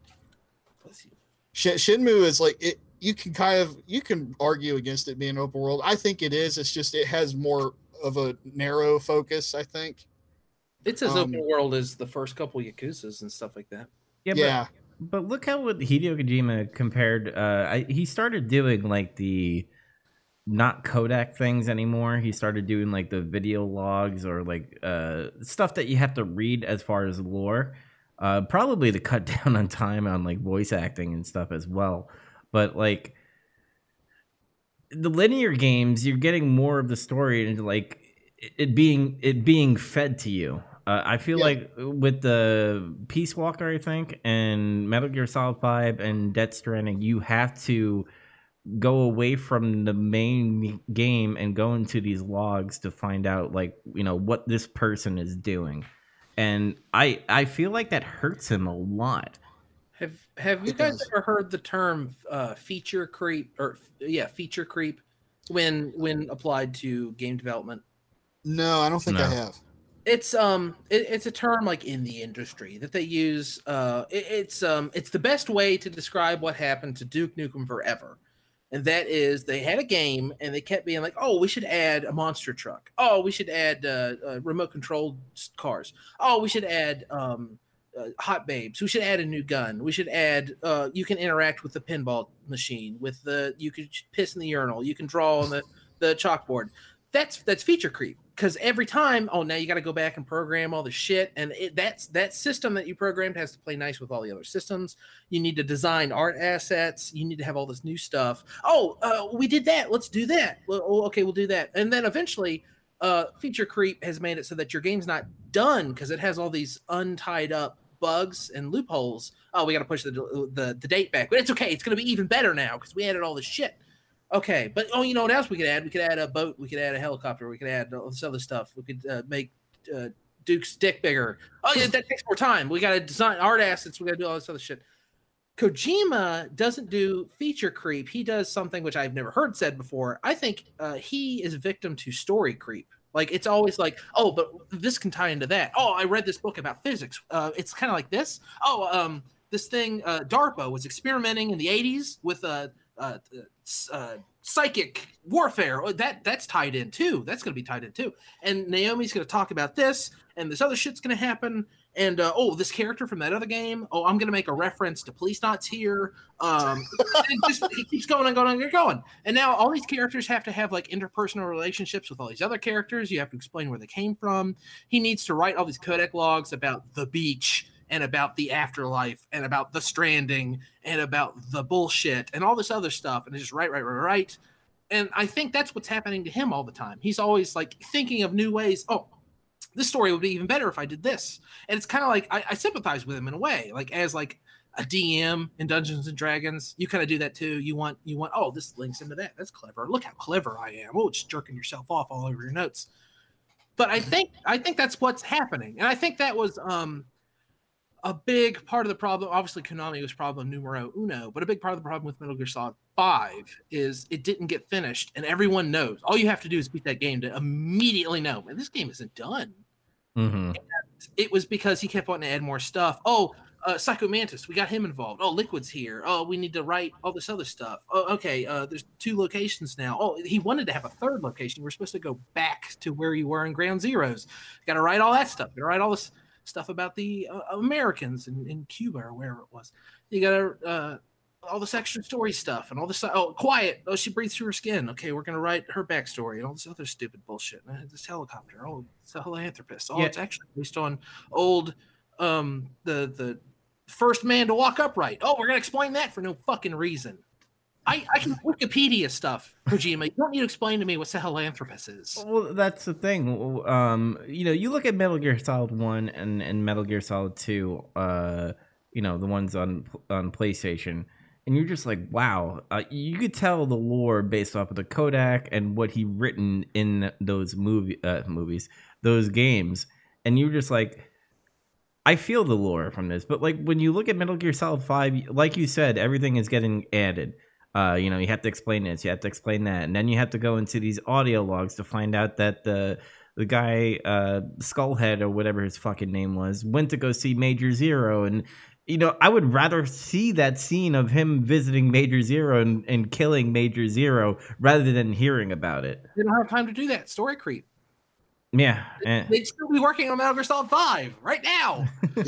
Bless you. Sh- Shenmue is like it. You can kind of you can argue against it being open world. I think it is. It's just it has more of a narrow focus. I think. It's as Um, open world as the first couple Yakuza's and stuff like that. Yeah, Yeah. but, but look how what Hideo Kojima compared. Uh, I, he started doing like the not codec things anymore. He started doing like the video logs or like uh, stuff that you have to read as far as lore. Uh, probably to cut [laughs] down on time on like voice acting and stuff as well. But like the linear games, you're getting more of the story and like it- being it being fed to you. Uh, I feel Yeah. like with the Peace Walker, I think, and Metal Gear Solid Five and Death Stranding, you have to go away from the main game and go into these logs to find out like you know what this person is doing and i i feel like that hurts him a lot Have Have you guys ever heard the term uh, feature creep or yeah, feature creep when when applied to game development? No, I don't think I have. It's um it, it's a term like in the industry that they use. Uh, it- it's um it's the best way to describe what happened to Duke Nukem Forever, and that is they had a game and they kept being like, oh, we should add a monster truck. Oh, we should add uh, uh, remote controlled cars. Oh, we should add um uh, hot babes. We should add a new gun. We should add uh you can interact with the pinball machine with the you can piss in the urinal. You can draw on the the chalkboard. That's that's feature creep because every time oh now you got to go back and program all the shit and it, that's that system that you programmed has to play nice with all the other systems. You need to design art assets. You need to have all this new stuff. Oh uh, we did that. Let's do that. Well, oh, okay we'll do that. And then eventually uh, feature creep has made it so that your game's not done because it has all these untied up bugs and loopholes oh we got to push the, the the date back but it's okay it's going to be even better now because we added all this shit Okay, but oh, you know what else we could add? We could add a boat. We could add a helicopter. We could add all this other stuff. We could uh, make uh, Duke's dick bigger. Oh yeah, that takes more time. We got to design art assets. We got to do all this other shit. Kojima doesn't do feature creep. He does something which I've never heard said before. I think uh, he is a victim to story creep. Like it's always like, oh, but this can tie into that. Oh, I read this book about physics. Uh, it's kind of like this. Oh, um, this thing, uh, DARPA was experimenting in the '80s with uh, uh, s- uh, psychic warfare. Oh, that that's tied in too. That's going to be tied in too. And Naomi's going to talk about this, and this other shit's going to happen. And uh, oh, this character from that other game. Oh, I'm to make a reference to Policenauts here. Um, it just keeps going and going and going. And now all these characters have to have like interpersonal relationships with all these other characters. You have to explain where they came from. He needs to write all these codec logs about the beach and about the afterlife and about the stranding and about the bullshit and all this other stuff. And just right, right, right, right. And I think that's what's happening to him all the time. He's always like thinking of new ways. Oh, this story would be even better if I did this. And it's kind of like I, I sympathize with him in a way, like as like a DM in Dungeons and Dragons, you kind of do that too. You want you want oh this links into that. That's clever. Look how clever I am. Oh, just jerking yourself off all over your notes. But I think I think that's what's happening, and I think that was um a big part of the problem. Obviously, Konami was problem numero uno, but a big part of the problem with Metal Gear Solid Five is it didn't get finished, and everyone knows. All you have to do is beat that game to immediately know, man, this game isn't done Mm-hmm. it was because he kept wanting to add more stuff. Oh, uh, Psycho Mantis, we got him involved. Oh, Liquid's here. Oh, we need to write all this other stuff. Oh, okay. Uh, there's two locations now. Oh, he wanted to have a third location. We're supposed to go back to where you were in Ground Zeroes. Got to write all that stuff. Got to write all this stuff about the uh, Americans in, in Cuba or wherever it was. You got to uh, all this extra story stuff and all this. Oh, quiet. Oh, she breathes through her skin. Okay, we're gonna write her backstory and all this other stupid bullshit. Uh, This helicopter. Oh, it's a philanthropist. Oh, Yeah. it's actually based on old um the the first man to walk upright. Oh, we're gonna explain that for no fucking reason. I, I can [laughs] Wikipedia stuff, Kojima. You don't need to explain to me what Sahelanthropus is. Well, that's the thing. Um, you know, you look at Metal Gear Solid One and, and Metal Gear Solid Two. Uh, you know, the ones on on PlayStation, and you're just like, wow. Uh, you could tell the lore based off of the codec and what he written in those movie uh, movies, those games, and you're just like. I feel the lore from this, but like when you look at Metal Gear Solid Five, like you said, everything is getting added. Uh, you know, you have to explain this, you have to explain that, and then you have to go into these audio logs to find out that the the guy, uh, Skullhead or whatever his fucking name was, went to go see Major Zero, and you know, I would rather see that scene of him visiting Major Zero and, and killing Major Zero rather than hearing about it. They don't have time to do that. Story creep. Yeah, eh. They'd still be working on Metal Gear Solid 5 right now. [laughs]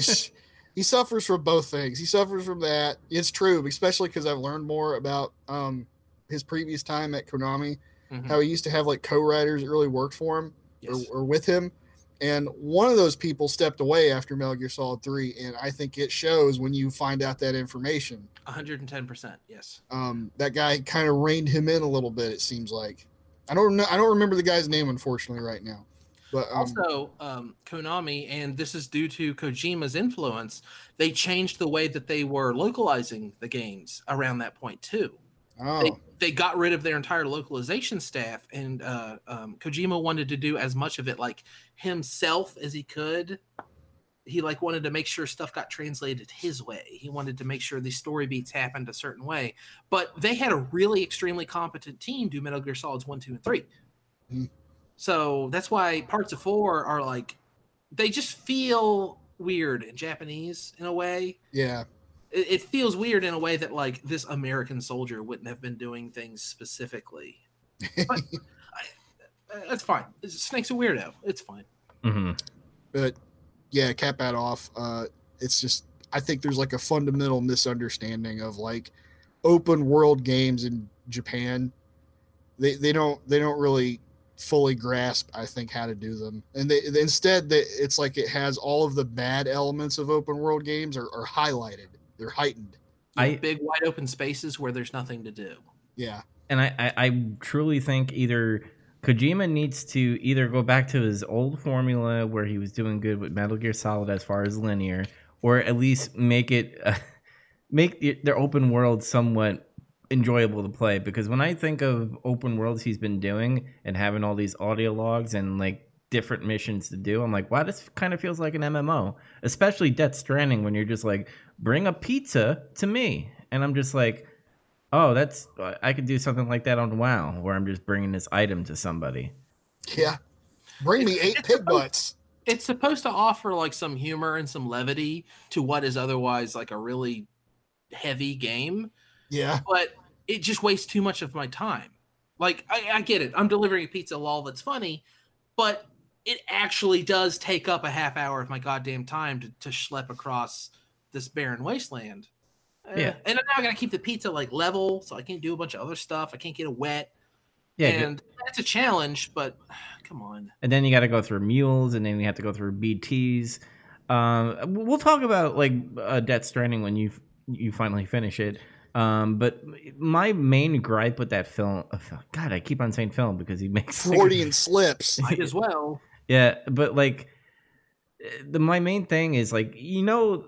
He suffers from both things. He suffers from that. It's true, especially because I've learned more about um, his previous time at Konami, Mhm. how he used to have like co-writers that really worked for him Yes. or, or with him. And one of those people stepped away after Metal Gear Solid 3. And I think it shows when you find out that information. 110%. Yes. Um, that guy kind of reined him in a little bit, it seems like. I don't know. I don't remember the guy's name, unfortunately, right now. But um, also, um, Konami, and this is due to Kojima's influence, they changed the way that they were localizing the games around that point, too. Oh, They, they got rid of their entire localization staff, and uh, um, Kojima wanted to do as much of it like himself as he could. he like wanted to make sure stuff got translated his way. He wanted to make sure these story beats happened a certain way. But they had a really extremely competent team do Metal Gear Solids one, two, and 3 Mhm. So that's why parts of four are like they just feel weird in Japanese in a way. Yeah. It, it feels weird in a way that like this American soldier wouldn't have been doing things specifically. But [laughs] I, uh, that's fine. Snake's a weirdo. It's fine. hmm but yeah, cap that off. Uh, it's just I think there's like a fundamental misunderstanding of like open world games in Japan. They they don't they don't really fully grasp I think how to do them, and they instead they, it's like it has all of the bad elements of open world games are, are highlighted. They're heightened. You know, I- big wide open spaces where there's nothing to do. Yeah, and I, I, I truly think either Kojima needs to either go back to his old formula where he was doing good with Metal Gear Solid as far as linear, or at least make it uh, [laughs] make the, their open world somewhat enjoyable to play. Because when I think of open worlds he's been doing and having all these audio logs and like different missions to do, I'm like, wow, this kind of feels like an MMO. Especially Death Stranding when you're just like, bring a pizza to me, and I'm just like oh, that's I could do something like that on WoW, where I'm just bringing this item to somebody. yeah. Bring me eight pig butts. It's supposed to offer like some humor and some levity to what is otherwise like a really heavy game, Yeah, but it just wastes too much of my time. Like I, I get it. I'm delivering a pizza lol that's funny, but it actually does take up a half hour of my goddamn time to, to schlep across this barren wasteland. Eh, Yeah. And now I gotta keep the pizza like level, so I can't do a bunch of other stuff. I can't get it wet. Yeah, and that's a challenge, but [sighs] come on. and then you got to go through mules, and then you have to go through BTs. Um, we'll talk about like uh, Death Stranding when you you finally finish it. Um, but my main gripe with that film, uh, God, I keep on saying film because he makes [laughs] Freudian slips. Might as well. Yeah, but like the my main thing is like you know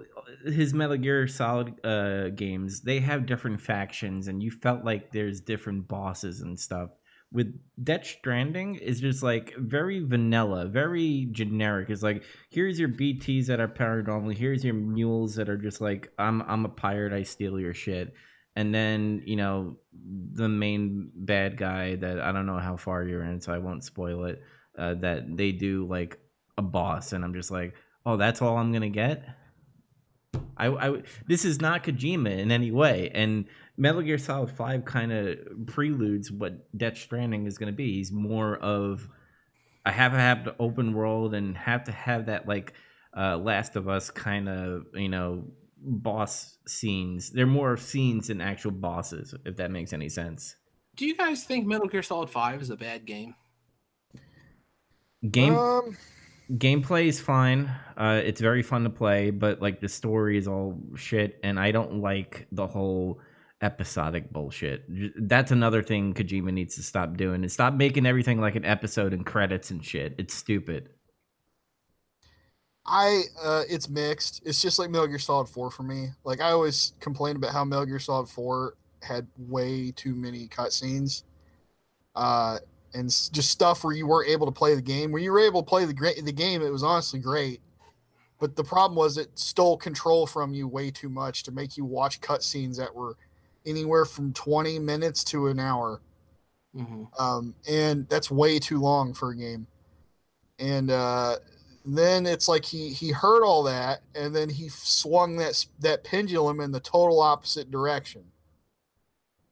his Metal Gear Solid uh games, they have different factions and you felt like there's different bosses and stuff. With Death Stranding is just like very vanilla, very generic. It's like here's your BTs that are paranormal, here's your mules that are just like I'm I'm a pirate, I steal your shit. And then, you know, the main bad guy that I don't know how far you're in, so I won't spoil it uh, that they do like a boss, and I'm just like, oh, that's all I'm gonna get. I, I this is not Kojima in any way, and Metal Gear Solid Five kind of preludes what Death Stranding is gonna be. He's more of I have to have the open world and have to have that like uh, Last of Us kind of you know boss scenes. They're more scenes than actual bosses, if that makes any sense. Do you guys think Metal Gear Solid 5 is a bad game? Game Um, gameplay is fine. Uh, it's very fun to play, but like the story is all shit, and I don't like the whole episodic bullshit. That's another thing Kojima needs to stop doing. Is stop making everything like an episode and credits and shit. It's stupid. I uh it's mixed. It's just like Metal Gear Solid 4 for me. Like I always complained about how Metal Gear Solid 4 had way too many cutscenes. Uh and just stuff where you weren't able to play the game. When you were able to play the great the game, it was honestly great. But the problem was it stole control from you way too much to make you watch cutscenes that were anywhere from 20 minutes to an hour Mm-hmm. um, and that's way too long for a game. And uh, then it's like he he heard all that, and then he swung that that pendulum in the total opposite direction.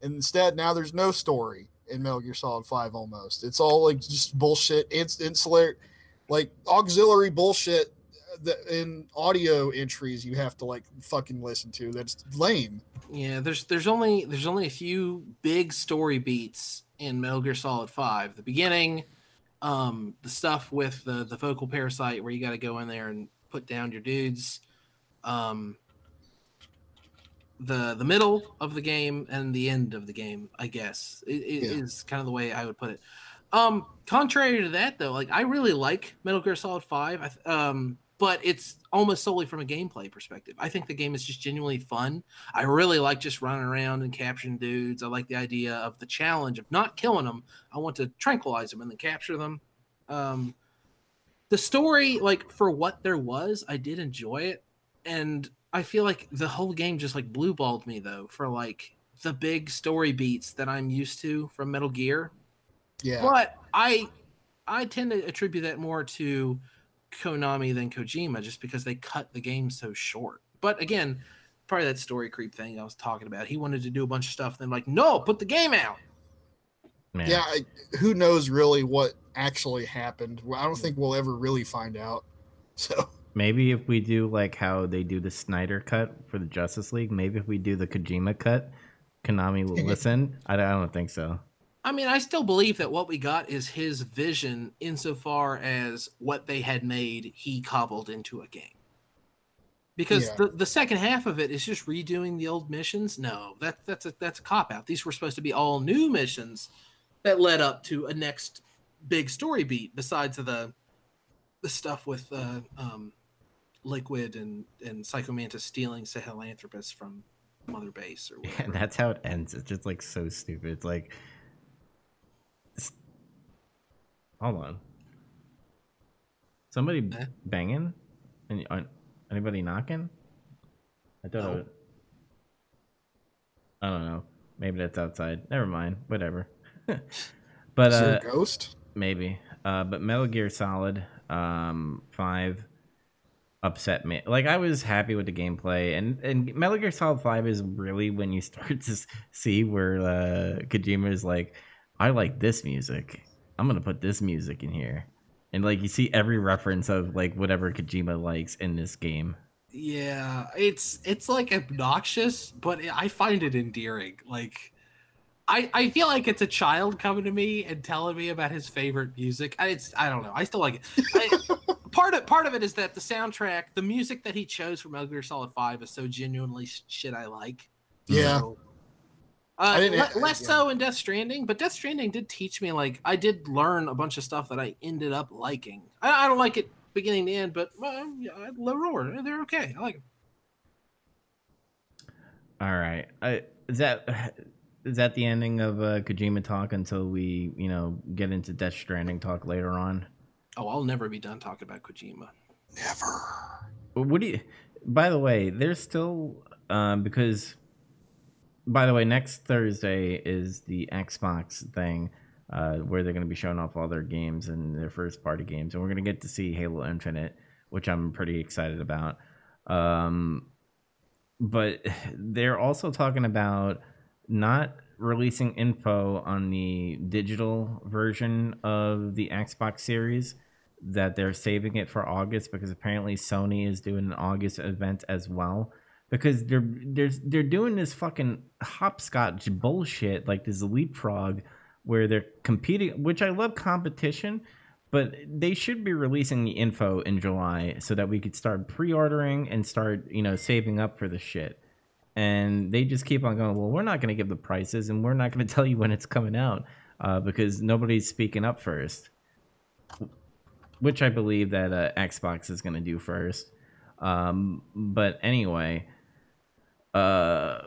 And instead, now there's no story in Metal Gear Solid Five. Almost, it's all like just bullshit. It's insular, like auxiliary bullshit. That in audio entries you have to like fucking listen to. That's lame. Yeah, there's there's only there's only a few big story beats in Metal Gear Solid 5. The beginning, um, the stuff with the the vocal parasite where you got to go in there and put down your dudes. Um, the the middle of the game and the end of the game, I guess, i- i- Yeah. is kind of the way I would put it. Um, contrary to that, though, like I really like Metal Gear Solid Five. I um, but it's almost solely from a gameplay perspective. I think the game is just genuinely fun. I really like just running around and capturing dudes. I like the idea of the challenge of not killing them. I want to tranquilize them and then capture them. Um, the story, like for what there was, I did enjoy it, and I feel like the whole game just like blue balled me though for like the big story beats that I'm used to from Metal Gear. Yeah. But I I tend to attribute that more to Konami than Kojima just because they cut the game so short. But again, probably that story creep thing I was talking about. He wanted to do a bunch of stuff, and then like, no, put the game out. Man. Yeah. I, who knows really what actually happened? I don't think we'll ever really find out. So Maybe if we do like how they do the Snyder cut for the Justice League, maybe if we do the Kojima cut, Konami will [laughs] listen. I, I don't think so. I mean, I still believe that what we got is his vision insofar as what they had made, he cobbled into a game. Because Yeah. the, the second half of it is just redoing the old missions. No, that that's a that's a cop out. These were supposed to be all new missions that led up to a next big story beat. Besides the the stuff with uh, um, Liquid and and Psycho Mantis stealing Sahelanthropus from Mother Base or whatever. And that's how it ends. It's just like so stupid. It's like, it's- hold on. Somebody Eh? banging? And anybody knocking? I. No. it- I don't know. Maybe that's outside. Never mind. Whatever. [laughs] but is uh, a ghost? maybe. Uh, but Metal Gear Solid um, Five upset me. Like I was happy with the gameplay, and and Metal Gear Solid Five is really when you [laughs] start to see where uh, Kojima is like, I like this music. I'm gonna put this music in here, and like you see every reference of like whatever Kojima likes in this game. Yeah, it's it's like obnoxious, but I find it endearing. Like I I feel like it's a child coming to me and telling me about his favorite music. I- It's I don't know. I still like it. I, [laughs] part of part of it is that the soundtrack, the music that he chose from Metal Gear Solid 5 is so genuinely shit I like. Yeah. So, uh, I didn't- le- less yeah. so in Death Stranding, but Death Stranding did teach me like I did learn a bunch of stuff that I ended up liking. I, I don't like it beginning to end, but well, yeah, low roar, they're okay. I like them. All right, I, is that [sighs] is that the ending of uh, Kojima talk until we you know get into Death Stranding talk later on? Oh, I'll never be done talking about Kojima. Never. What do you? By the way, there's still um, because. By the way, next Thursday is the Xbox thing, uh, where they're going to be showing off all their games and their first party games, and we're going to get to see Halo Infinite, which I'm pretty excited about. Um, but [sighs] they're also talking about not releasing info on the digital version of the Xbox Series that they're saving it for August because apparently Sony is doing an August event as well. Because they're they're they're doing this fucking hopscotch bullshit like this leapfrog where they're competing which I love competition but they should be releasing the info in July so that we could start pre-ordering and start you know saving up for the shit and they just keep on going well we're not going to give the prices and we're not going [laughs] to tell you when it's coming out uh, because nobody's speaking up first which I believe that uh, Xbox is going to do first. Um, but anyway, uh,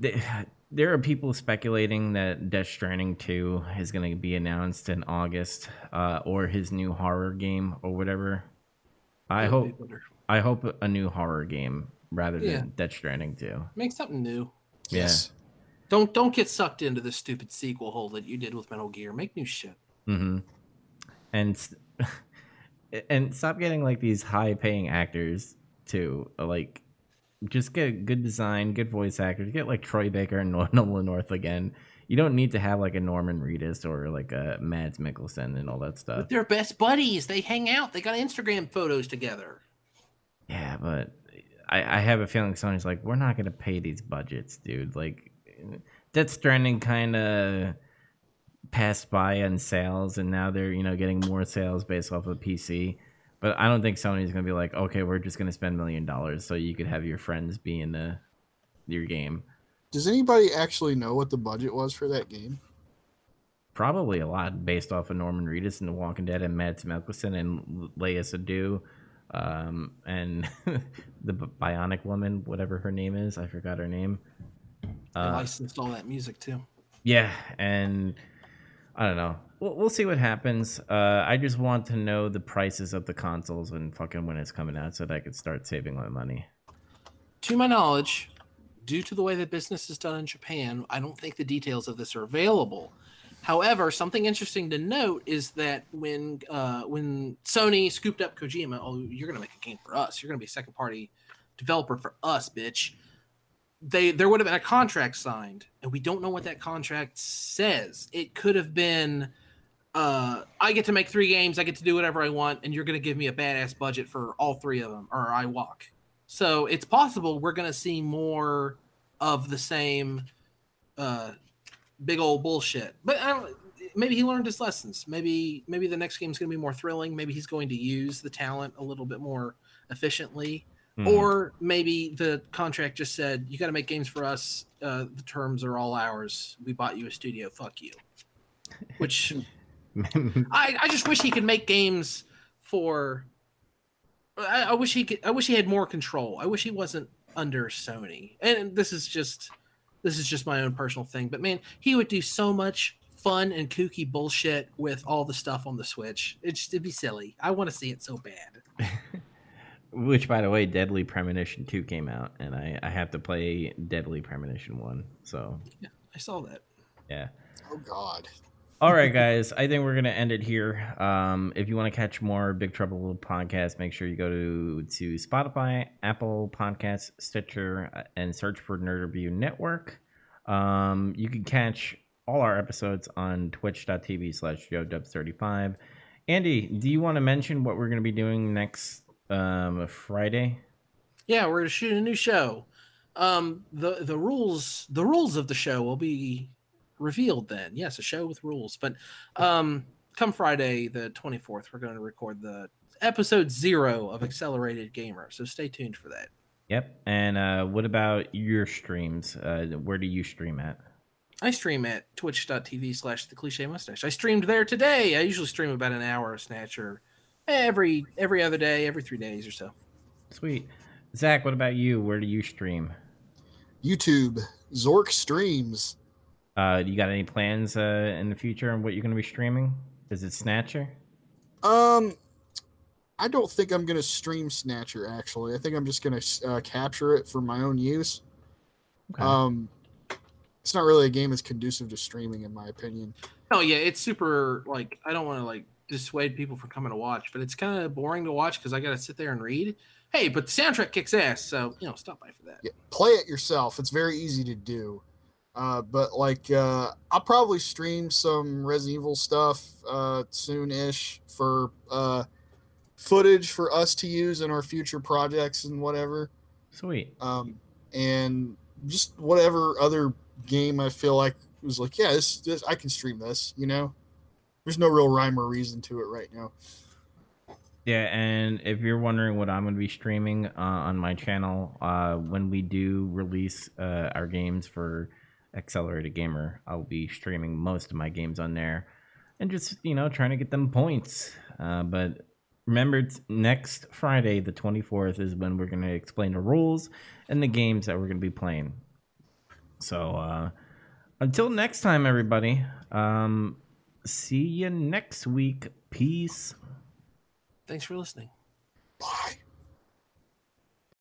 th- there are people speculating that Death Stranding 2 is going to be announced in August, uh, or his new horror game or whatever. I hope. I hope a new horror game rather than Yeah. Death Stranding 2. Make something new. Yeah. Yes. Don't don't get sucked into this stupid sequel hole that you did with Metal Gear. Make new shit. Mm-hmm. And [laughs] and stop getting like these high paying actors too. Like, just get good design, good voice actors. Get like Troy Baker and [laughs] Nor- Nolan North again. You don't need to have like a Norman Reedus or like a Mads Mikkelsen and all that stuff. But they're best buddies. They hang out. They got Instagram photos together. Yeah, but I, I have a feeling Sony's like, we're not gonna pay these budgets, dude. Like, Death Stranding kind of passed by on sales, and now they're you know getting more sales based off of PC. But I don't think Sony's gonna be like, okay, we're just gonna spend a million dollars so you could have your friends be in the your game. Does anybody actually know what the budget was for that game? Probably a lot based off of Norman Reedus and The Walking Dead and Mads Mikkelsen and Léa Seydoux, um, and [laughs] the Bionic Woman, whatever her name is. I forgot her name. Uh, licensed all that music too. Yeah, and I don't know. we'll, we'll see what happens. Uh, I just want to know the prices of the consoles and fucking when it's coming out so that I could start saving my money. To my knowledge, due to the way that business is done in Japan, I don't think the details of this are available. However, something interesting to note is that when uh, when Sony scooped up Kojima, oh, you're gonna make a game for us. You're gonna be a second party developer for us, bitch. They there would have been a contract signed, and we don't know what that contract says. It could have been, uh, I get to make three games, I get to do whatever I want, and you're gonna give me a badass budget for all three of them, or I walk. So it's possible we're gonna see more of the same. Uh, big old bullshit. But I don't, maybe he learned his lessons. Maybe maybe the next game's going to be more thrilling. Maybe he's going to use the talent a little bit more efficiently. Mhm. Or maybe the contract just said, "You got to make games for us. Uh, the terms are all ours. We bought you a studio. Fuck you." [laughs] Which [laughs] I, I just wish he could make games for. I, I wish he could. I wish he had more control. I wish he wasn't under Sony. And this is just, this is just my own personal thing. But man, he would do so much fun and kooky bullshit with all the stuff on the Switch. It just, it'd be silly. I want to see it so bad. [laughs] Which, by the way, Deadly Premonition 2 came out, and I, I have to play Deadly Premonition 1. So, I saw that. yeah. Oh God. All right, guys. I think we're gonna end it here. Um, if you want to catch more Big Trouble Little podcast, make sure you go to to Spotify, Apple Podcasts, Stitcher, uh, and search for Nerd Review Network. Um, you can catch all our episodes on twitch.tv slash joedubs35. Andy, do you want to mention what we're going to be doing next um, Friday? Yeah, we're gonna shoot a new show. Um, the the rules the rules of the show will be revealed then. Yes, a show with rules. But um, come Friday the twenty fourth, we're going to record the episode zero of Accelerated Gamer. So stay tuned for that. Yep. And uh, what about your streams? Uh, where do you stream at? I stream at twitch.tv slash the cliche mustache. I streamed there today. I usually stream about an hour of Snatcher every every other day, every three days or so. Sweet. Zach, what about you? Where do you stream? YouTube Zork streams. Uh, you got any plans uh, in the future on what you're going to be streaming? Is it Snatcher? Um, I don't think I'm gonna stream Snatcher. Actually, I think I'm just gonna uh, capture it for my own use. Okay. Um, it's not really a game that's conducive to streaming, in my opinion. Oh yeah, it's super like I don't want to like dissuade people from coming to watch, but it's kind of boring to watch because I got to sit there and read. Hey, but the soundtrack kicks ass, so you know, stop by for that. Yeah, play it yourself. It's very easy to do. Uh, but like, uh, I'll probably stream some Resident Evil stuff uh, soon-ish for uh, footage for us to use in our future projects and whatever. Sweet. Um, and just whatever other game I feel like was like, yeah, this, this I can stream this. You know, there's no real rhyme or reason to it right now. Yeah, and if you're wondering what I'm going to be streaming uh, on my channel uh, when we do release uh, our games for Accelerated Gamer, I'll be streaming most of my games on there and just, you know, trying to get them points. Uh, but remember, it's next Friday, the 24th, is when we're going to explain the rules and the games that we're going to be playing. So, uh, until next time, everybody, um, see you next week. Peace. Thanks for listening. Bye.